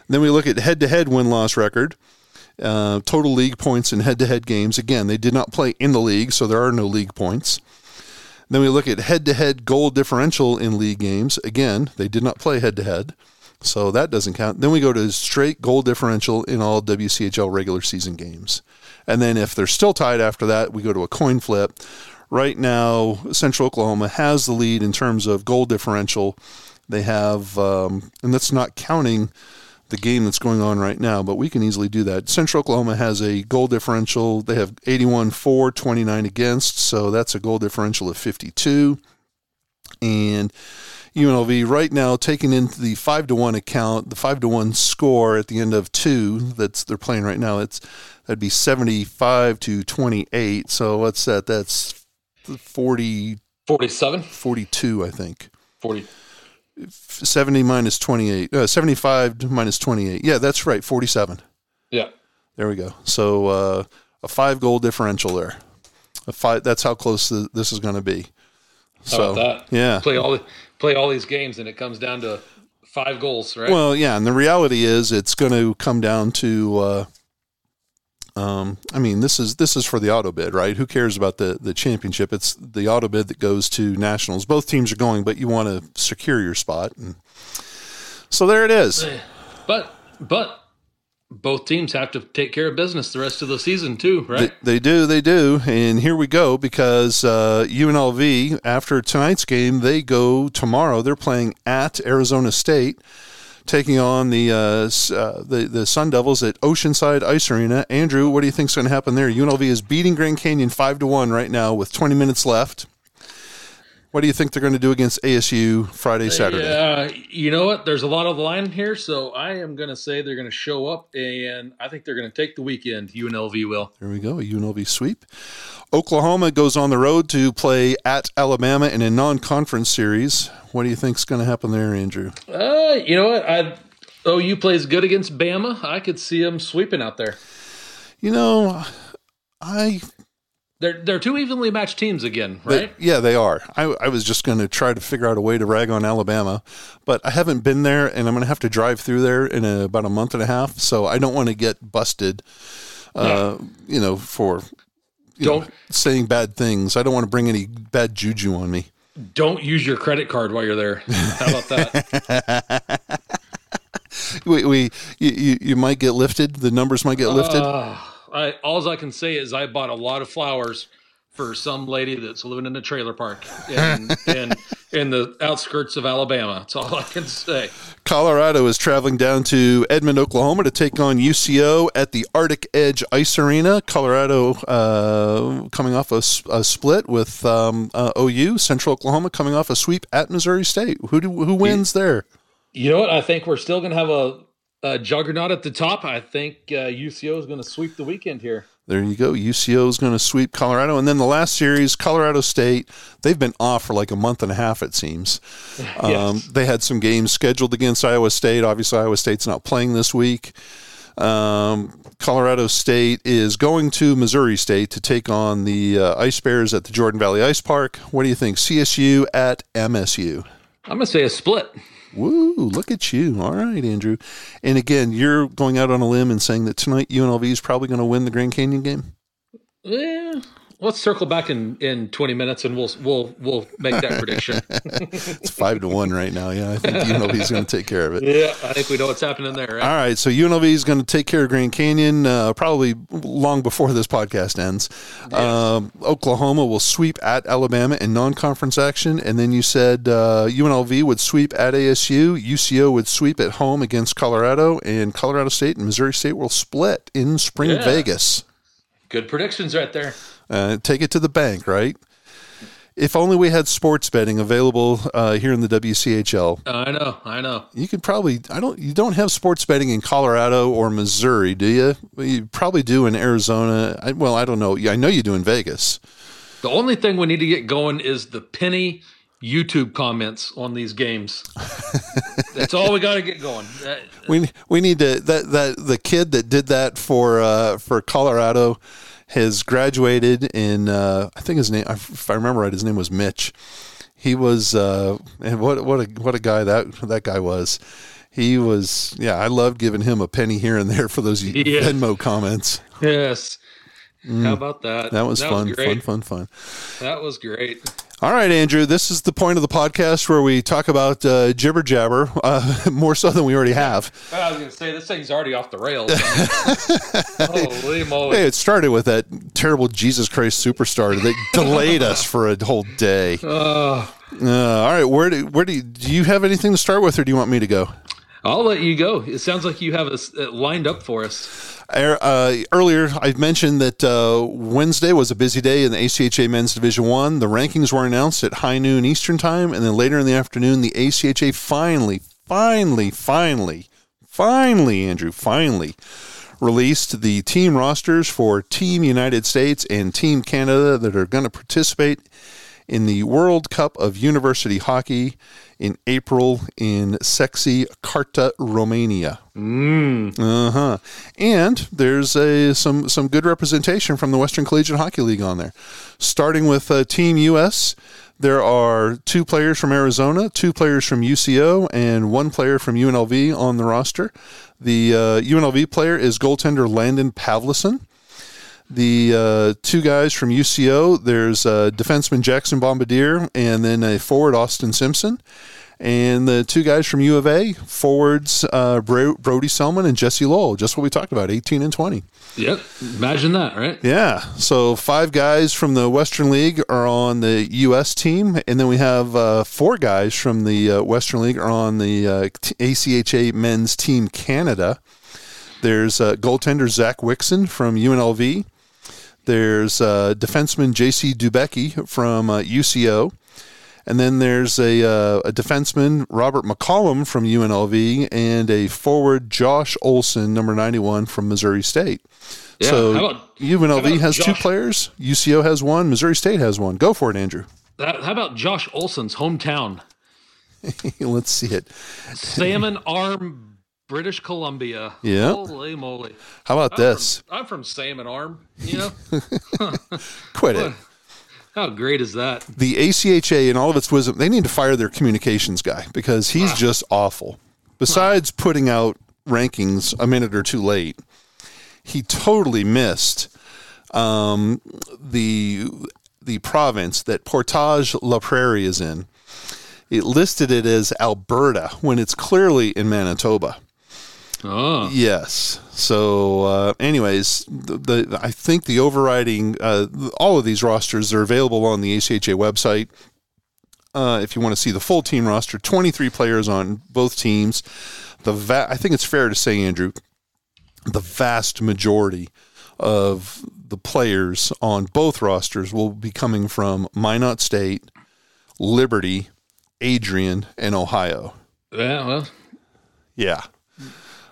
Then we look at head-to-head win-loss record, uh, total league points in head-to-head games. Again, they did not play in the league, so there are no league points. Then we look at head-to-head goal differential in league games. Again, they did not play head-to-head. So that doesn't count. Then we go to straight goal differential in all WCHL regular season games. And then if they're still tied after that, we go to a coin flip. Right now, Central Oklahoma has the lead in terms of goal differential. They have, um, and that's not counting the game that's going on right now, but we can easily do that. Central Oklahoma has a goal differential. They have 81 for, 29 against, so that's a goal differential of 52. And UNLV right now taking into the five to one account, the five to one score at the end of two that's they're playing right now. It's that'd be seventy five to twenty eight. So what's that? That's 40, 47? 42, I think. 40. 70 minus 28, uh, 75 minus 28. Yeah, that's right. 47. Yeah. There we go. So uh, a five goal differential there. A five. That's how close the, this is going to be. So about that? yeah, Play all play all these games and it comes down to five goals, right? Well, yeah, and the reality is it's going to come down to. Um, I mean, this is this is for the auto bid, right? Who cares about the the championship? It's the auto bid that goes to nationals. Both teams are going, but you want to secure your spot, and so there it is. But but both teams have to take care of business the rest of the season too, right? They, they do, they do, and here we go because uh, UNLV after tonight's game they go tomorrow. They're playing at Arizona State, taking on the uh, uh, the the Sun Devils at Oceanside Ice Arena. Andrew, what do you think's going to happen there? UNLV is beating Grand Canyon five to one right now with 20 minutes left. What do you think they're going to do against ASU Friday, Saturday? Yeah, you know what? There's a lot of line here, so I am going to say they're going to show up, and I think they're going to take the weekend. UNLV will. There we go, a UNLV sweep. Oklahoma goes on the road to play at Alabama in a non-conference series. What do you think's going to happen there, Andrew? Uh, you know what? I OU plays good against Bama. I could see them sweeping out there. You know, I They're they're two evenly matched teams again, they- right? yeah, they are. I, I was just going to try to figure out a way to rag on Alabama, but I haven't been there, and I'm going to have to drive through there in a, about a month and a half. So I don't want to get busted. Uh, You know, for you Don't- saying bad things. I don't want to bring any bad juju on me. Don't use your credit card while you're there. How about that? We, we you, you, you might get lifted. The numbers might get lifted. Uh, I, alls I can say is I bought a lot of flowers for some lady that's living in a trailer park in in, in the outskirts of Alabama. That's all I can say. Colorado is traveling down to Edmond, Oklahoma to take on UCO at the Arctic Edge Ice Arena. Colorado uh, coming off a split with um, uh, OU. Central Oklahoma coming off a sweep at Missouri State. Who do, who wins there? You know what? I think we're still going to have a, a juggernaut at the top. I think uh, UCO is going to sweep the weekend here. There you go. UCO is going to sweep Colorado. And then the last series, Colorado State, they've been off for like a month and a half, it seems. Um, they had some games scheduled against Iowa State. Obviously, Iowa State's not playing this week. Um, Colorado State is going to Missouri State to take on the uh, Ice Bears at the Jordan Valley Ice Park. What do you think? CSU at MSU. I'm going to say a split. Woo, look at you. All right, Andrew. And again, you're going out on a limb and saying that tonight UNLV is probably going to win the Grand Canyon game? Yeah, let's circle back in in 20 minutes and we'll we'll we'll make that prediction. it's five to one right now. Yeah, I think UNLV is going to take care of it. yeah, I think we know what's happening there. Right? All right, so UNLV is going to take care of Grand Canyon uh, probably long before this podcast ends. Um, Oklahoma will sweep at Alabama in non-conference action, and then you said uh, UNLV would sweep at ASU, UCO would sweep at home against Colorado, and Colorado State and Missouri State will split in Spring Yeah. Vegas. Good predictions right there. Uh, take it to the bank, right? If only we had sports betting available uh, here in the WCHL. I know, I know. You could probably I don't you don't have sports betting in Colorado or Missouri, do you? You probably do in Arizona. I, well, I don't know. I know you do in Vegas. The only thing we need to get going is the penny YouTube comments on these games. That's all we got to get going. We we need to that that the kid that did that for uh, for Colorado has graduated in uh, I think his name if I remember right his name was Mitch. He was uh, and what what a what a guy that that guy was. He was yeah. I loved giving him a penny here and there for those Yeah. Venmo comments. Yes. Mm. How about that? That was fun, fun, fun, fun. That was great. All right, Andrew. This is the point of the podcast where we talk about uh, jibber jabber uh, more so than we already have. I was going to say this thing's already off the rails. Holy moly! Hey, it started with that terrible Jesus Christ superstar that delayed us for a whole day. Uh, Uh, all right, where do where do you, do you have anything to start with, or do you want me to go? I'll let you go. It sounds like you have us uh, lined up for us. Er- Uh, earlier, I mentioned that uh, Wednesday was a busy day in the ACHA Men's Division One. The rankings were announced at high noon Eastern Time, and then later in the afternoon, the ACHA finally, finally, finally, finally, Andrew, finally released the team rosters for Team United States and Team Canada that are going to participate in the World Cup of University Hockey in April in sexy Carta, Romania. Mm. Uh huh. And there's a some some good representation from the Western Collegiate Hockey League on there. Starting with uh, Team US, there are two players from Arizona, two players from UCO, and one player from UNLV on the roster. The uh, UNLV player is goaltender Landon Pavlison. The uh, two guys from UCO, there's uh, defenseman Jackson Bombardier and then a forward Austin Simpson. And the two guys from U of A, forwards uh, Bro- Brody Selman and Jesse Lowell, just what we talked about, 18 and 20. Yep. Imagine that, right? Yeah. So five guys from the Western League are on the U.S. team, and then we have uh, four guys from the uh, Western League are on the uh, t- ACHA Men's Team Canada. There's uh, goaltender Zach Wixon from UNLV. There's uh, defenseman J.C. Dubecki from uh, UCO. And then there's a, uh, a defenseman, Robert McCollum from UNLV, and a forward, Josh Olson, number 91 from Missouri State. Yeah, so about- UNLV has two players, UCO has one, Missouri State has one. Go for it, Andrew. That, how about Josh Olson's hometown, Let's see it. Salmon Arm, British Columbia? Yeah. Holy moly! How about I'm this? From, I'm from Salmon Arm. You know. Quit it. How great is that? The ACHA and all of its wisdom, they need to fire their communications guy because he's just awful. Besides putting out rankings a minute or two late, he totally missed um, the the province that Portage La Prairie is in. It listed it as Alberta when it's clearly in Manitoba. Oh. Yes. So, uh, anyways, the, the I think the overriding uh, all of these rosters are available on the ACHA website. Uh, if you want to see the full team roster, 23 players on both teams. The va- I think it's fair to say, Andrew, the vast majority of the players on both rosters will be coming from Minot State, Liberty, Adrian, and Ohio. Yeah. Well, Yeah.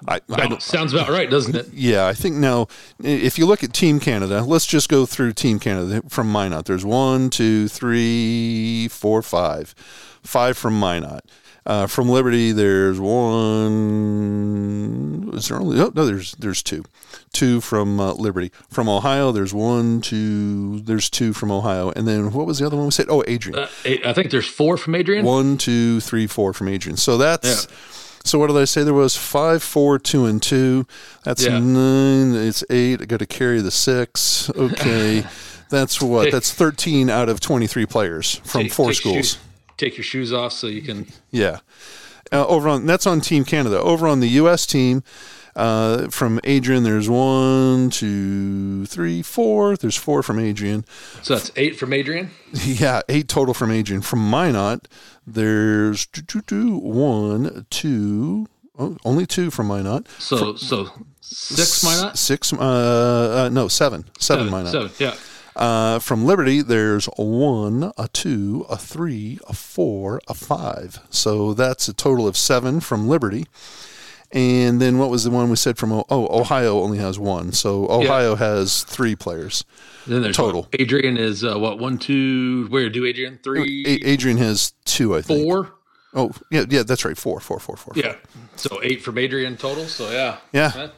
I, I sounds about right, doesn't it? yeah, I think now, if you look at Team Canada, let's just go through Team Canada from Minot. There's one, two, three, four, five. Five from Minot. Uh, from Liberty, there's one. Is there only? Oh, no, there's there's two. Two from uh, Liberty. From Ohio, there's one, two. There's two from Ohio, and then what was the other one we said? Oh, Adrian. Uh, I think there's four from Adrian. One, two, three, four from Adrian. So that's. So what did I say? There was five, four, two, and two. That's Yeah. nine. It's eight. I got to carry the six. Okay. that's what that's 13 out of 23 players from Take- four take schools. shoes- take your shoes off so you can. Yeah. Uh, over on that's on Team Canada. Over on the U.S. team, uh, from Adrian, there's one, two, three, four. There's four from Adrian. So that's eight from Adrian. Yeah, eight total from Adrian. From Minot, there's two, two, two, one, two, oh, only two from Minot. So so six Minot. Six, uh, uh, no, seven. Seven, Seven, Minot. seven, yeah. Uh, from Liberty, there's a one, a two, a three, a four, a five. So that's a total of seven from Liberty. And then what was the one we said from? Oh, Ohio only has one. So Ohio has three players. Then there's total. what, Adrian is uh, what one two. Where do Adrian three A- Adrian has two, I think. four? Oh, yeah, yeah, that's right. Four, four, four, four. Yeah. So eight from Adrian total. So yeah. Yeah. That-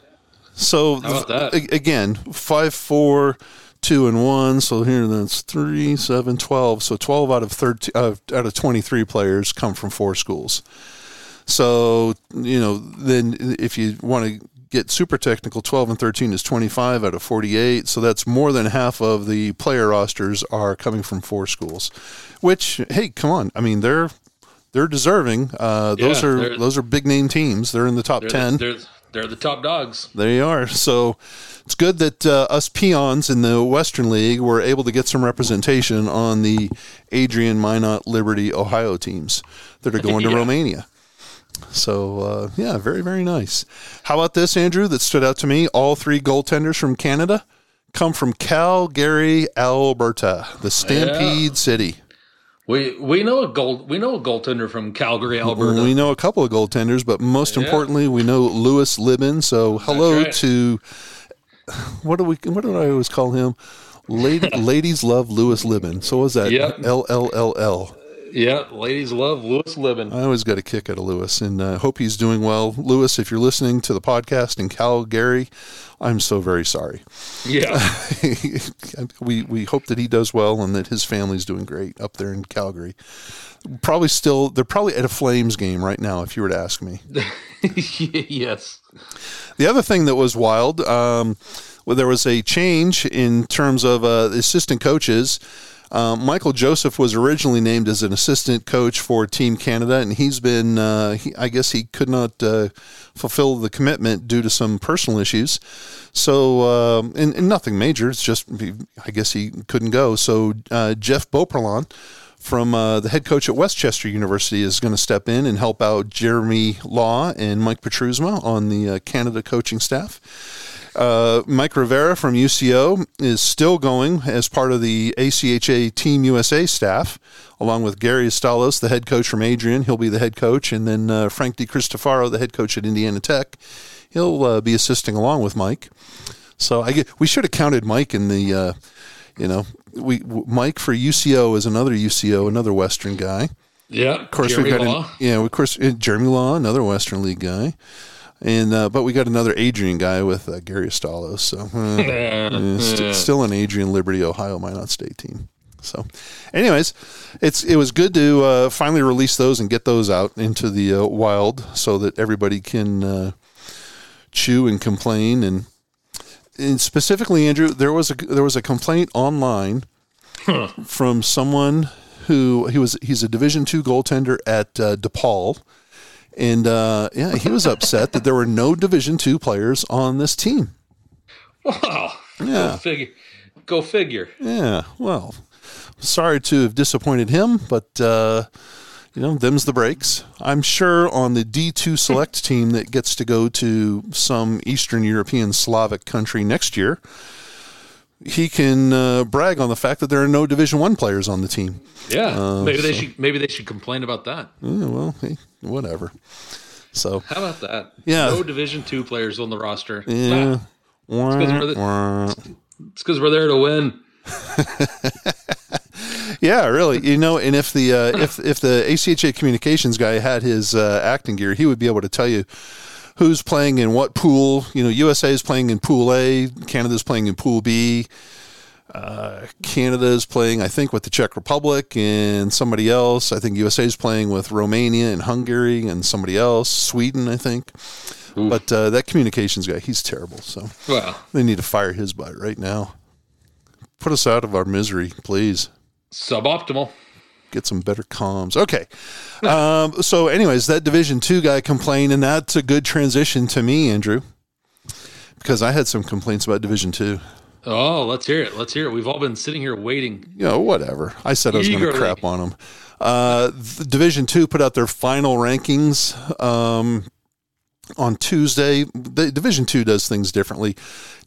So How about that? again, five, four, two, and one. So here that's three, seven, twelve. So twelve out of thirteen uh, out of twenty three players come from four schools. So you know, then if you want to get super technical, twelve and thirteen is twenty five out of forty eight. So that's more than half of the player rosters are coming from four schools. Which, hey, come on! I mean, they're they're deserving. Uh, those Yeah, are those are big name teams. They're in the top ten. They're, they're the top dogs. There you are. So it's good that uh, us peons in the Western League were able to get some representation on the Adrian Minot Liberty Ohio teams that are going to Yeah. Romania. So uh, yeah, very very nice. How about this, Andrew? That stood out to me. All three goaltenders from Canada come from Calgary, Alberta, the Stampede City. We we know a gold we know a goaltender from Calgary, Alberta. We know a couple of goaltenders, but most Yeah. importantly, we know Lewis Libin. So hello right. to what do we? What do I always call him? Lady, ladies love Lewis Libin. So was that. L L L L. yeah, ladies love Lewis Libin. I always got a kick out of Lewis, and uh, hope he's doing well. Lewis, if you're listening to the podcast in Calgary, I'm so very sorry. Yeah. we we hope that he does well and that his family's doing great up there in Calgary. Probably still, they're probably at a Flames game right now, if you were to ask me. yes. The other thing that was wild, um, well, there was a change in terms of uh, assistant coaches. Um, Michael Joseph was originally named as an assistant coach for Team Canada, and he's been, uh, he, I guess he could not uh, fulfill the commitment due to some personal issues. So, um, and, and nothing major, it's just, I guess he couldn't go. So, uh, Jeff Beauperlon, from uh, the head coach at West Chester University is going to step in and help out Jeremy Law and Mike Petrusma on the uh, Canada coaching staff. Uh, Mike Rivera from UCO is still going as part of the ACHA Team USA staff, along with Gary Estalos, the head coach from Adrian. He'll be the head coach, and then uh, Frank DiCristofaro, the head coach at Indiana Tech. He'll uh, be assisting along with Mike. So I get, we should have counted Mike in the, uh, you know, we Mike for UCO is another UCO, another Western guy. Yeah. Of course, Jeremy we've got Law. An, yeah, of course, uh, Jeremy Law, another Western League guy, and uh, but we got another Adrian guy with uh, Gary Estalos. So uh, st- still an Adrian Liberty Ohio Minot State team. So, anyways, it's it was good to uh, finally release those and get those out into the uh, wild so that everybody can uh, chew and complain and. And specifically, Andrew, there was a there was a complaint online from someone who he was he's a Division two goaltender at uh, DePaul, and uh, yeah, he was upset that there were no Division two players on this team. Wow. Yeah. Go figure. Go figure. Yeah, well, sorry to have disappointed him, but uh, you know, them's the breaks. I'm sure on the D2 select team that gets to go to some Eastern European Slavic country next year, he can uh, brag on the fact that there are no Division One players on the team. Yeah. Uh, maybe they should. Maybe they should complain about that. Yeah, well, hey, whatever. So How about that? Yeah. No Division two players on the roster. yeah, Ah, because we're the- Wah, wah. it's because we're there to win. yeah, really. You know, and if the uh, if if the ACHA communications guy had his uh, acting gear, he would be able to tell you who's playing in what pool. You know, USA is playing in Pool A, Canada's playing in Pool B. Uh, Canada is playing, I think, with the Czech Republic and somebody else. I think USA is playing with Romania and Hungary and somebody else. Sweden, I think. But uh, that communications guy, he's terrible. So Well, they need to fire his butt right now. put us out of our misery, please. Suboptimal. Get some better comms. Okay. um, so, anyways, that Division Two guy complained, and that's a good transition to me, Andrew, because I had some complaints about Division Two. Oh, let's hear it. Let's hear it. We've all been sitting here waiting. You know, whatever. I said I was going to crap on them. Uh, the Division Two put out their final rankings um, on Tuesday. The Division Two does things differently.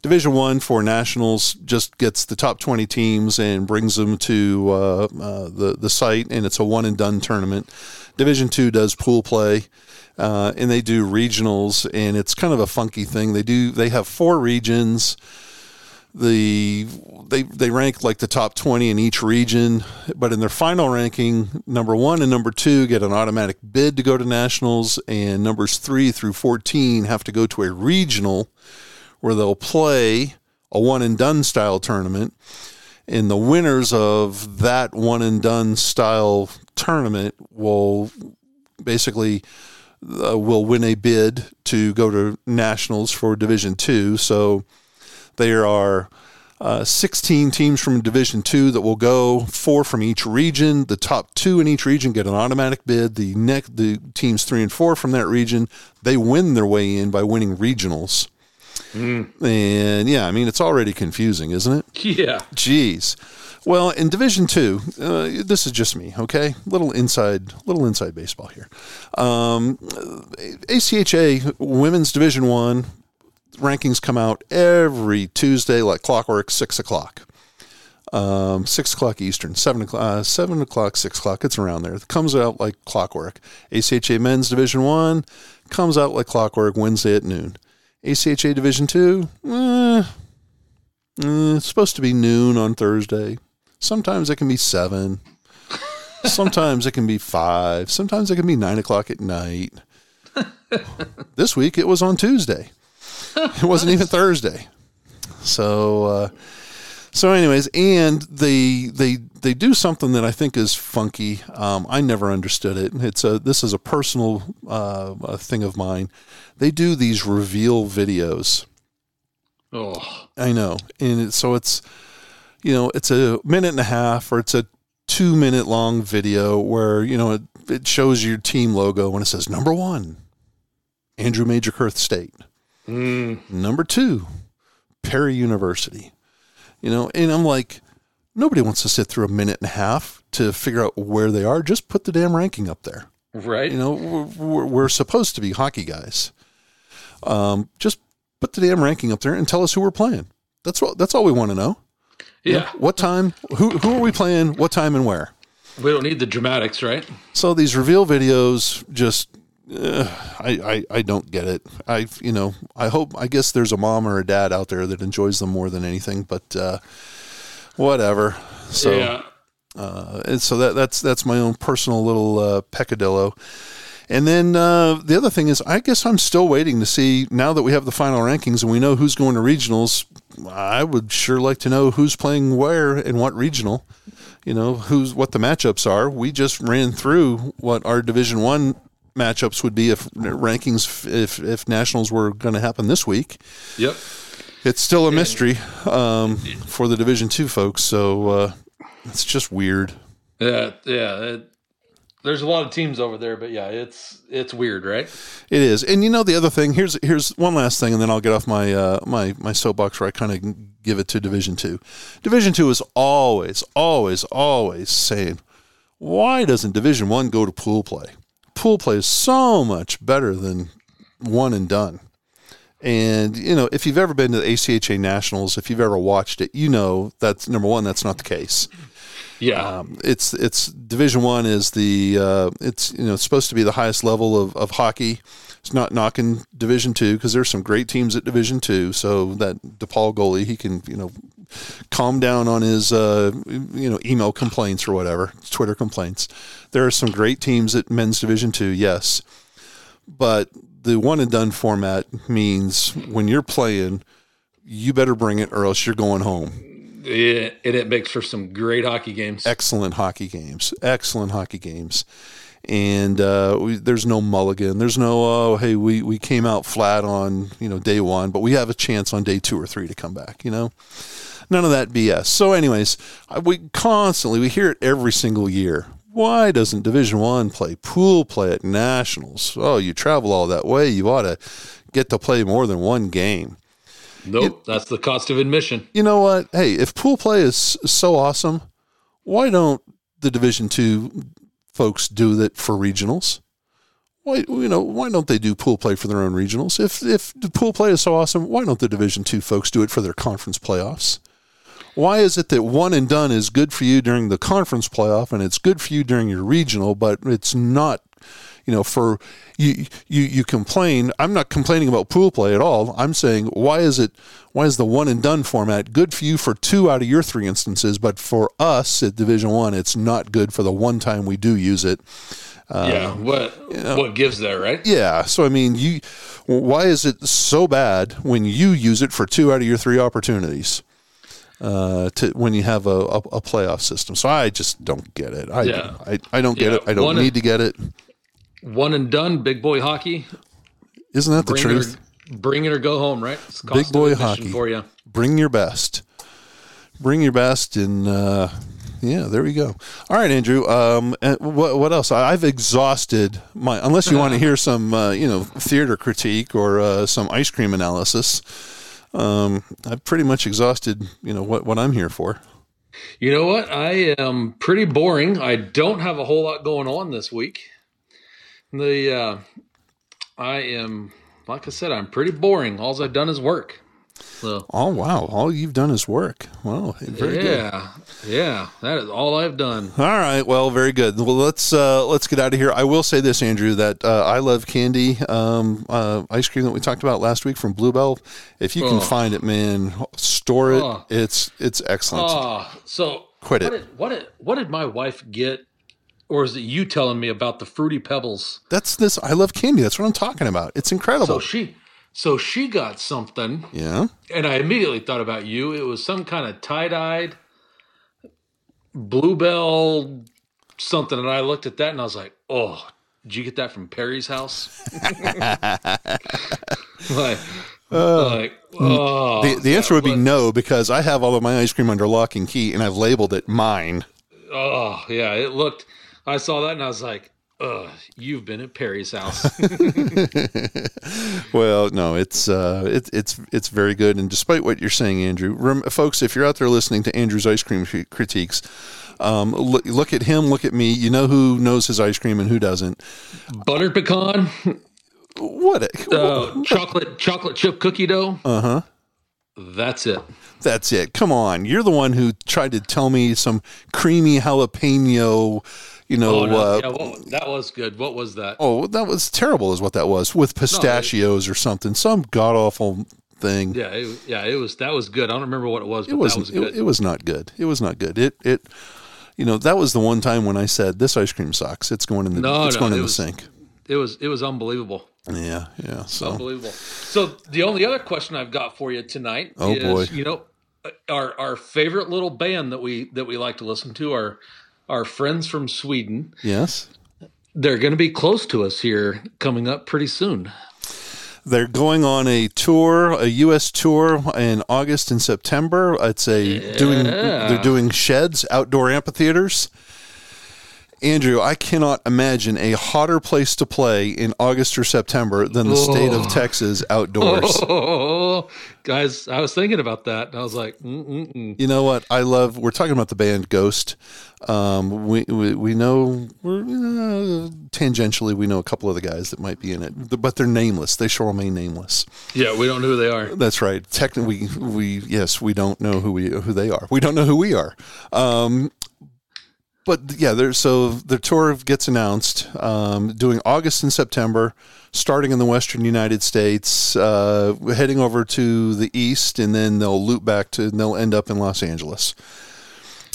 Division One for nationals just gets the top twenty teams and brings them to uh, uh, the the site, and it's a one and done tournament. Division Two does pool play. Uh, and they do regionals, and it's kind of a funky thing. They do. They have four regions the they they rank like the top 20 in each region but in their final ranking number 1 and number 2 get an automatic bid to go to nationals and numbers 3 through 14 have to go to a regional where they'll play a one and done style tournament. And the winners of that one and done style tournament will basically uh, will win a bid to go to nationals for division 2 so there are uh, 16 teams from Division Two that will go, four from each region. The top two in each region get an automatic bid. The next, the teams three and four from that region, they win their way in by winning regionals. And yeah, I mean it's already confusing, isn't it? Yeah. Jeez. Well, in Division Two, uh, this is just me. Okay, little inside, little inside baseball here. Um, ACHA Women's Division One rankings come out every Tuesday, like clockwork, six o'clock. Um, six o'clock Eastern, seven o'clock, uh, seven o'clock, six o'clock. It's around there. It comes out like clockwork. ACHA Men's Division One comes out like clockwork Wednesday at noon. ACHA Division Two, eh, eh, it's supposed to be noon on Thursday. Sometimes it can be seven. Sometimes it can be five. Sometimes it can be nine o'clock at night. this week it was on Tuesday. It wasn't even Thursday. So, uh, so anyways, and they they they do something that I think is funky. Um, I never understood it. It's a this is a personal uh, a thing of mine. They do these reveal videos. Oh. I know, and it, so it's you know it's a minute and a half or it's a two minute long video where you know it, it shows your team logo and it says number one, Andrew Major Kurth State. Mm. Number two, Perry University. You know, and I'm like, nobody wants to sit through a minute and a half to figure out where they are. Just put the damn ranking up there. Right. You know, we're, we're, supposed to be hockey guys. Um, just put the damn ranking up there and tell us who we're playing. That's what. That's all we want to know. You know, Yeah. what time? Who who are we playing? What time and where? We don't need the dramatics, right? So these reveal videos just. Uh, I, I I don't get it. I you know I hope I guess there's a mom or a dad out there that enjoys them more than anything, but uh, whatever. So Yeah. uh, and so that that's that's my own personal little uh, peccadillo. And then uh, the other thing is, I guess I'm still waiting to see now that we have the final rankings and we know who's going to regionals. I would sure like to know who's playing where and what regional. You know, who's what the matchups are. We just ran through what our Division One matchups would be if rankings if if nationals were going to happen this week. Yep. It's still a mystery um, for the Division Two folks. So uh, it's just weird. Yeah. Yeah. It, there's a lot of teams over there, but yeah, it's it's weird, right? It is, and you know the other thing. Here's here's one last thing, and then I'll get off my uh, my my soapbox where I kind of give it to Division Two. Division Two is always, always, always saying, why doesn't Division One go to pool play? Pool play is so much better than one and done. And you know, if you've ever been to the ACHA Nationals, if you've ever watched it, you know that's number one. That's not the case. Yeah. Um, it's it's Division One is the uh, it's you know it's supposed to be the highest level of, of hockey. It's not knocking Division Two because there's some great teams at Division Two. So that DePaul goalie he can you know calm down on his uh, you know email complaints or whatever Twitter complaints. There are some great teams at Men's Division Two, yes, but the one and done format means when you're playing, you better bring it or else you're going home Yeah, and it makes for some great hockey games. excellent hockey games, excellent hockey games. And uh, we, there's no mulligan. There's no oh hey we, we came out flat on you know day one, but we have a chance on day two or three to come back. You know, None of that BS. So, anyways, we constantly we hear it every single year. Why doesn't Division One play pool play at nationals? Oh, you travel all that way, you ought to get to play more than one game. Nope, that's the cost of admission. You know what? Hey, if pool play is so awesome, why don't the Division Two folks do that for regionals? Why you know why don't they do pool play for their own regionals? If if the pool play is so awesome, why don't the Division Two folks do it for their conference playoffs? Why is it that one and done is good for you during the conference playoff and it's good for you during your regional, but it's not you know, for you, you, you complain. I'm not complaining about pool play at all. I'm saying why is it, why is the one and done format good for you for two out of your three instances, but for us at Division One, it's not good for the one time we do use it. Uh, yeah, what what gives there, right? Yeah. So I mean, you, why is it so bad when you use it for two out of your three opportunities? Uh, to when you have a, a, a playoff system, so I just don't get it. I Yeah. I, I don't get Yeah, it. I don't one- need to get it. One and done, big boy hockey. Isn't that the Bring truth? It or, bring it or go home, right? It's Big boy hockey for you. Bring your best. Bring your best, and uh, yeah, there we go. All right, Andrew. Um, and what what else? I- I've exhausted my. Unless you want to hear some, uh, you know, theater critique or uh, some ice cream analysis. Um, I've pretty much exhausted, you know, what what I'm here for. You know what? I am pretty boring. I don't have a whole lot going on this week. The uh, I am, like I said, I'm pretty boring. All I've done is work. So Oh wow! All you've done is work. Wow, very good. yeah, yeah, that is all I've done. All right. Well, very good. Well, let's uh, let's get out of here. I will say this, Andrew, that uh, I love candy um, uh, ice cream that we talked about last week from Bluebell. If you can Oh. find it, man, store it. Oh. It's it's excellent. Oh, so Quit what it. Did, what did what did my wife get, or is it you telling me about the fruity pebbles? That's this. I love candy. That's what I'm talking about. It's incredible. So she, so she got something, yeah. and I immediately thought about you. It was some kind of tie dyed bluebell something, and I looked at that and I was like, oh. Did you get that from Perry's house? like, uh, like, oh, the the answer would be no because I have all of my ice cream under lock and key, and I've labeled it mine. Oh yeah, it looked. I saw that and I was like, "Ugh, you've been at Perry's house." well, no, it's uh, it, it's it's very good. And despite what you're saying, Andrew, rem- folks, if you're out there listening to Andrew's ice cream cri- critiques, um, look, look at him, look at me. You know who knows his ice cream and who doesn't. Buttered pecan, What? A, uh, chocolate chocolate chip cookie dough. uh huh. That's it. That's it. Come on, you're the one who tried to tell me some creamy jalapeno. You know, oh, no, uh, yeah, well, that was good. What was that? oh, that was terrible, is what that was with pistachios or something. Some god awful thing. Yeah, it, yeah, it was. That was good. I don't remember what it was, it was good. it, it was not good it was not good it it you know that was the one time when i said this ice cream sucks it's going in the No, it's no, going it in was- the sink it was. It was unbelievable. yeah yeah so Unbelievable. So the only other question I've got for you tonight Oh, is, boy. you know, our our favorite little band that we that we like to listen to are our friends from Sweden. yes They're going to be close to us here coming up pretty soon. they're going on a tour a us tour in august and september it's a doing they're doing sheds outdoor amphitheaters Andrew, I cannot imagine a hotter place to play in August or September than the state of Oh. Texas outdoors. Oh, guys, I was thinking about that, and I was like, Mm-mm-mm. You know what? I love. We're talking about the band Ghost. Um, we, we we know we're uh, tangentially we know a couple of the guys that might be in it, but they're nameless. They shall remain nameless. "Yeah, we don't know who they are." That's right. Technically, we, we yes, we don't know who we who they are. We don't know who we are. Um, but yeah, there's so the tour gets announced um, doing August and September, starting in the western United States, uh, heading over to the east, and then they'll loop back to and they'll end up in Los Angeles.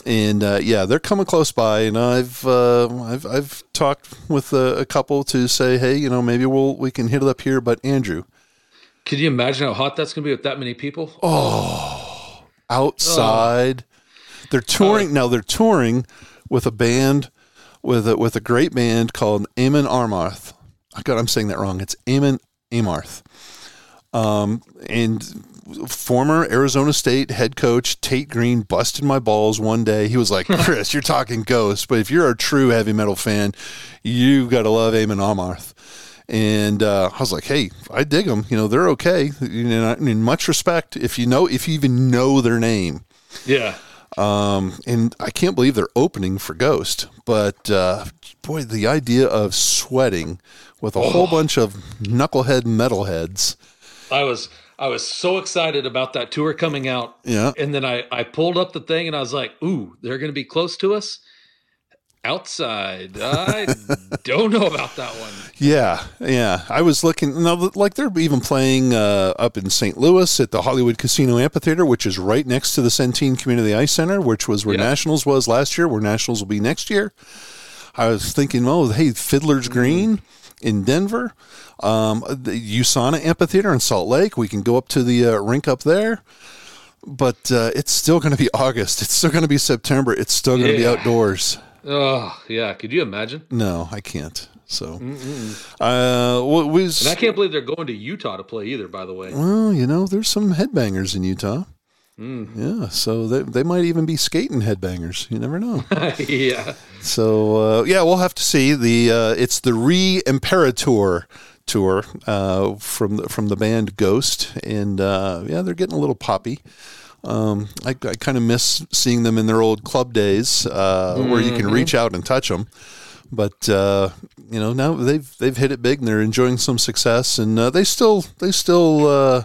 And uh, yeah, they're coming close by, and I've uh, I've I've talked with a, a couple to say, hey, you know, maybe we'll we can hit it up here. But Andrew, Could you imagine how hot that's going to be with that many people? Oh, outside. They're touring now. They're touring with a band with a, with a great band called Amon Armarth. I God, I'm saying that wrong. It's Amon Amarth. Um, and former Arizona State head coach Tate Green busted my balls one day. He was like, "Chris, you're talking ghosts, but if you're a true heavy metal fan, you got to love Amon Amarth." And uh, I was like, "Hey, I dig them. You know, they're okay. You know, in much respect, if you know, if you even know their name." Yeah. Um, and I can't believe they're opening for Ghost. But uh, boy, the idea of sweating with a Oh. whole bunch of knucklehead metalheads. I was I was so excited about that tour coming out. Yeah. And then I I pulled up the thing and I was like, "Ooh, they're going to be close to us." Outside. I don't know about that one. Yeah, yeah. I was looking. No, like they're even playing uh, up in St. Louis at the Hollywood Casino Amphitheater, which is right next to the Centene Community Ice Center, which was where Yeah. Nationals was last year, where Nationals will be next year. I was thinking, oh, hey, Fiddler's Green in Denver, um, the USANA Amphitheater in Salt Lake. We can go up to the uh, rink up there. But uh, it's still going to be August. It's still going to be September. It's still going to be outdoors. Oh, yeah, could you imagine? No, I can't. So, Mm-mm. uh, what was? And I can't believe they're going to Utah to play either, by the way. Well, you know, there's some headbangers in Utah. Mm. Yeah, so they, they might even be skating headbangers. You never know. yeah. so uh, yeah, we'll have to see. The uh, it's the Re Imperator tour uh, from the, from the band Ghost, and uh, yeah, they're getting a little poppy. Um, I, I kind of miss seeing them in their old club days, uh, where you can Mhm. reach out and touch them. But uh, you know now they've they've hit it big and they're enjoying some success, and uh, they still they still uh,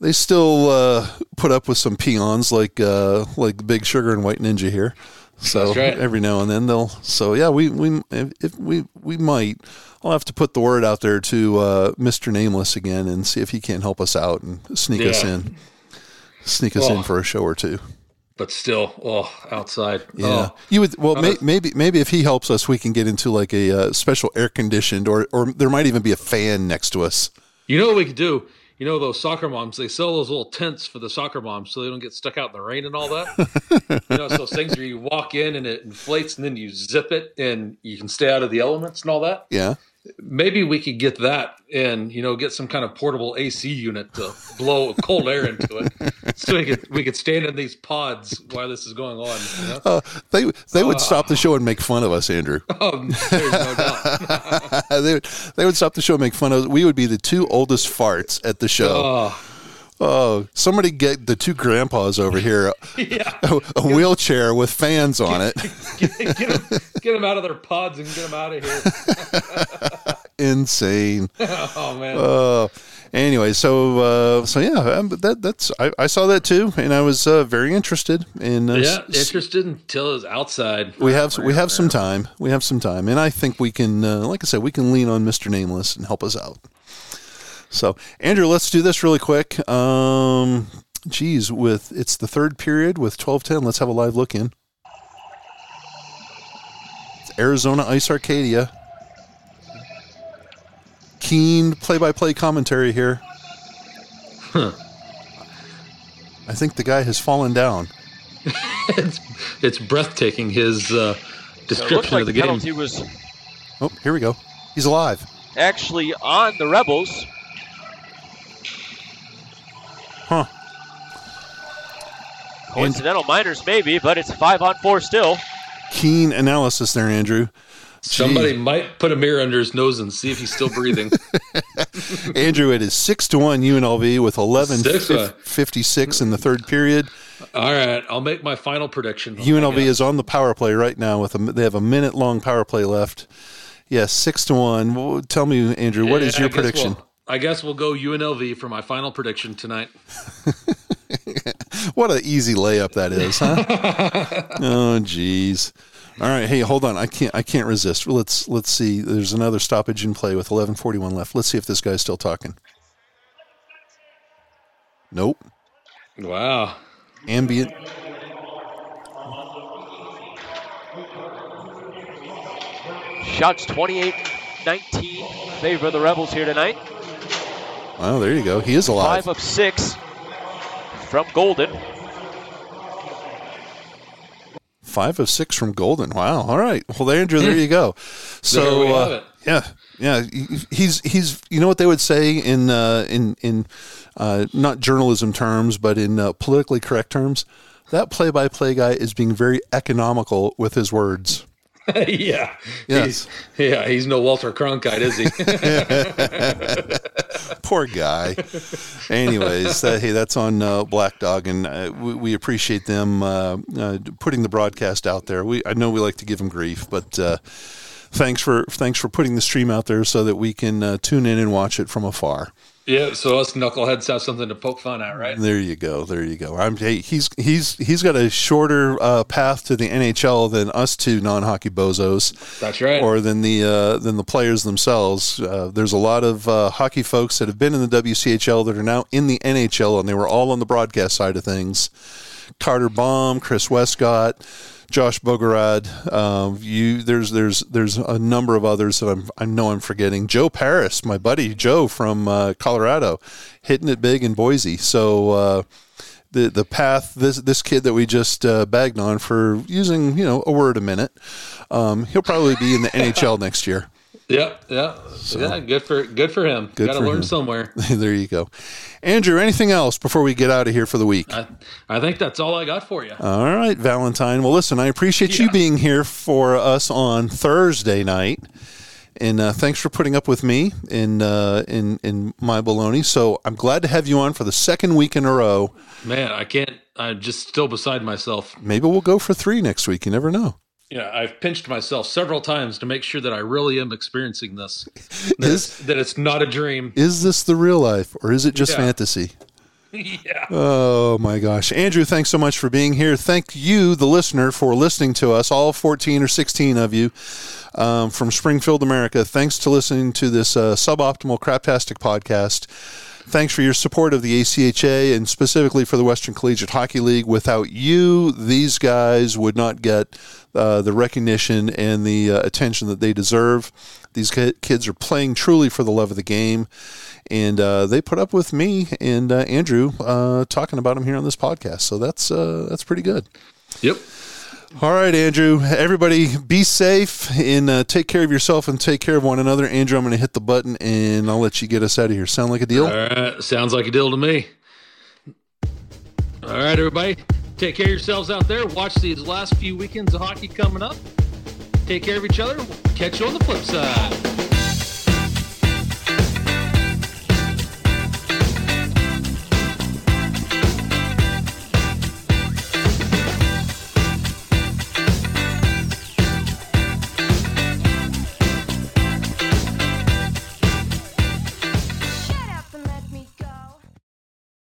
they still uh, put up with some peons like uh, like Big Sugar and White Ninja here. So right. every now and then they'll. So yeah, we we if, if we we might. I'll have to put the word out there to uh, Mr. Nameless again and see if he can't help us out and sneak us in, sneak us in Oh. for a show or two. But still, oh, outside. Yeah, Oh. you would. Well, may, maybe maybe if he helps us, we can get into like a uh, special air conditioned, or or there might even be a fan next to us. You know what we could do? You know those soccer moms? They sell those little tents for the soccer moms so they don't get stuck out in the rain and all that. you know, those things where you walk in and it inflates and then you zip it and you can stay out of the elements and all that. Yeah. Maybe we could get that and you know get some kind of portable AC unit to blow cold air into it, so we could we could stand in these pods while this is going on. You know? Uh, they they would Ah. stop the show and make fun of us, Andrew. Oh, there's no doubt. they, would, they would stop the show and make fun of us. We would be the two oldest farts at the show. Oh. Oh, somebody get the two grandpas over here, Yeah. a, a wheelchair with fans on it. get, get, them, get them out of their pods and get them out of here. Insane. oh man. Uh, anyway, so uh, so yeah, um, that that's I, I saw that too, and I was uh, very interested in. Uh, yeah, interested until it's outside. we have we have some time. We have some time, and I think we can, uh, like I said, we can lean on Mister Nameless and help us out. So, Andrew, let's do this really quick. Um, geez, with it's the third period with twelve ten. Let's have a live look in. It's Arizona Ice Arcadia. Keen play-by-play commentary here. Huh. I think the guy has fallen down. it's it's breathtaking. His uh, So it looks description like of the the game. penalty was Oh, here we go. He's alive. actually on the Rebels. Huh. Coincidental minors, maybe, but it's five on four still. Keen analysis there, Andrew. Somebody might put a mirror under his nose and see if he's still breathing. Andrew, it is six to one UNLV with eleven Six, uh, fifty six in the third period. All right, I'll make my final prediction. UNLV is on the power play right now with a they have a minute long power play left. Yes, six to one. Well, tell me, Andrew, what is Yeah, your prediction? we'll- I guess we'll go UNLV for my final prediction tonight. What an easy layup that is, huh? oh, jeez. All right, hey, hold on. I can't. I can't resist. Let's let's see. There's another stoppage in play with 11:41 left. Let's see if this guy's still talking. Nope. Wow. Ambient. Shots 28 19 favor of the Rebels here tonight. Wow, there you go. He is alive. Five of six from Golden. Five of six from Golden. Wow. All right. Well, Andrew, there you go. So, There we have uh, it. yeah, yeah. He's he's. You know what they would say in uh, in in uh, not journalism terms, but in uh, politically correct terms. That play-by-play guy is being very economical with his words. yeah. Yes. He's, yeah, he's no Walter Cronkite, is he? Poor guy. Anyways, uh, hey, that's on uh, Black Dog, and uh, we, we appreciate them uh, uh, putting the broadcast out there. We I know we like to give them grief, but uh, thanks for thanks for putting the stream out there so that we can uh, tune in and watch it from afar. Yeah, so us knuckleheads have something to poke fun at, right? There you go. There you go. I'm, hey, he's he's he's got a shorter uh, path to the NHL than us two non-hockey bozos. That's right. Or than the uh, than the players themselves. Uh, there's a lot of uh, hockey folks that have been in the WCHL that are now in the NHL, and they were all on the broadcast side of things. Carter Baum, Chris Westcott, Josh Bogorad. Um, you there's there's there's a number of others that I'm I know I'm forgetting. Joe Paris, my buddy Joe from uh, Colorado, hitting it big in Boise. So. Uh, the, the path this this kid that we just uh, bagged on for using you know a word a minute, um, he'll probably be in the NHL next year. Yeah, yeah, yeah. Good for good for him. Good Got to for learn him. somewhere. there you go, Andrew. Anything else before we get out of here for the week? I, I think that's all I got for you. All right, Valentine. Well, listen, I appreciate you being here for us on Thursday night, and uh, thanks for putting up with me in uh, in in my baloney. So I'm glad to have you on for the second week in a row. Man, I can't. I'm just still beside myself. Maybe we'll go for three next week. You never know. Yeah, I've pinched myself several times to make sure that I really am experiencing this. That, Is- it's, that it's not a dream. Is this the real life, or is it just Yeah. fantasy? yeah. Oh my gosh. Andrew, thanks so much for being here. Thank you, the listener, for listening to us, all 14 or 16 of you um, from Springfield, America. Thanks to listening to this uh, suboptimal craptastic podcast. Thanks for your support of the ACHA and specifically for the Western Collegiate Hockey League. Without you, these guys would not get uh, the recognition and the uh, attention that they deserve. These kids are playing truly for the love of the game, and uh, they put up with me and uh, Andrew uh, talking about them here on this podcast. So that's uh, that's pretty good. Yep. All right, Andrew. Everybody, be safe and uh, take care of yourself and take care of one another. Andrew, I'm going to hit the button and I'll let you get us out of here. Sound like a deal? All right. Sounds like a deal to me. All right, everybody. Take care of yourselves out there. Watch these last few weekends of hockey coming up. Take care of each other. Catch you on the flip side.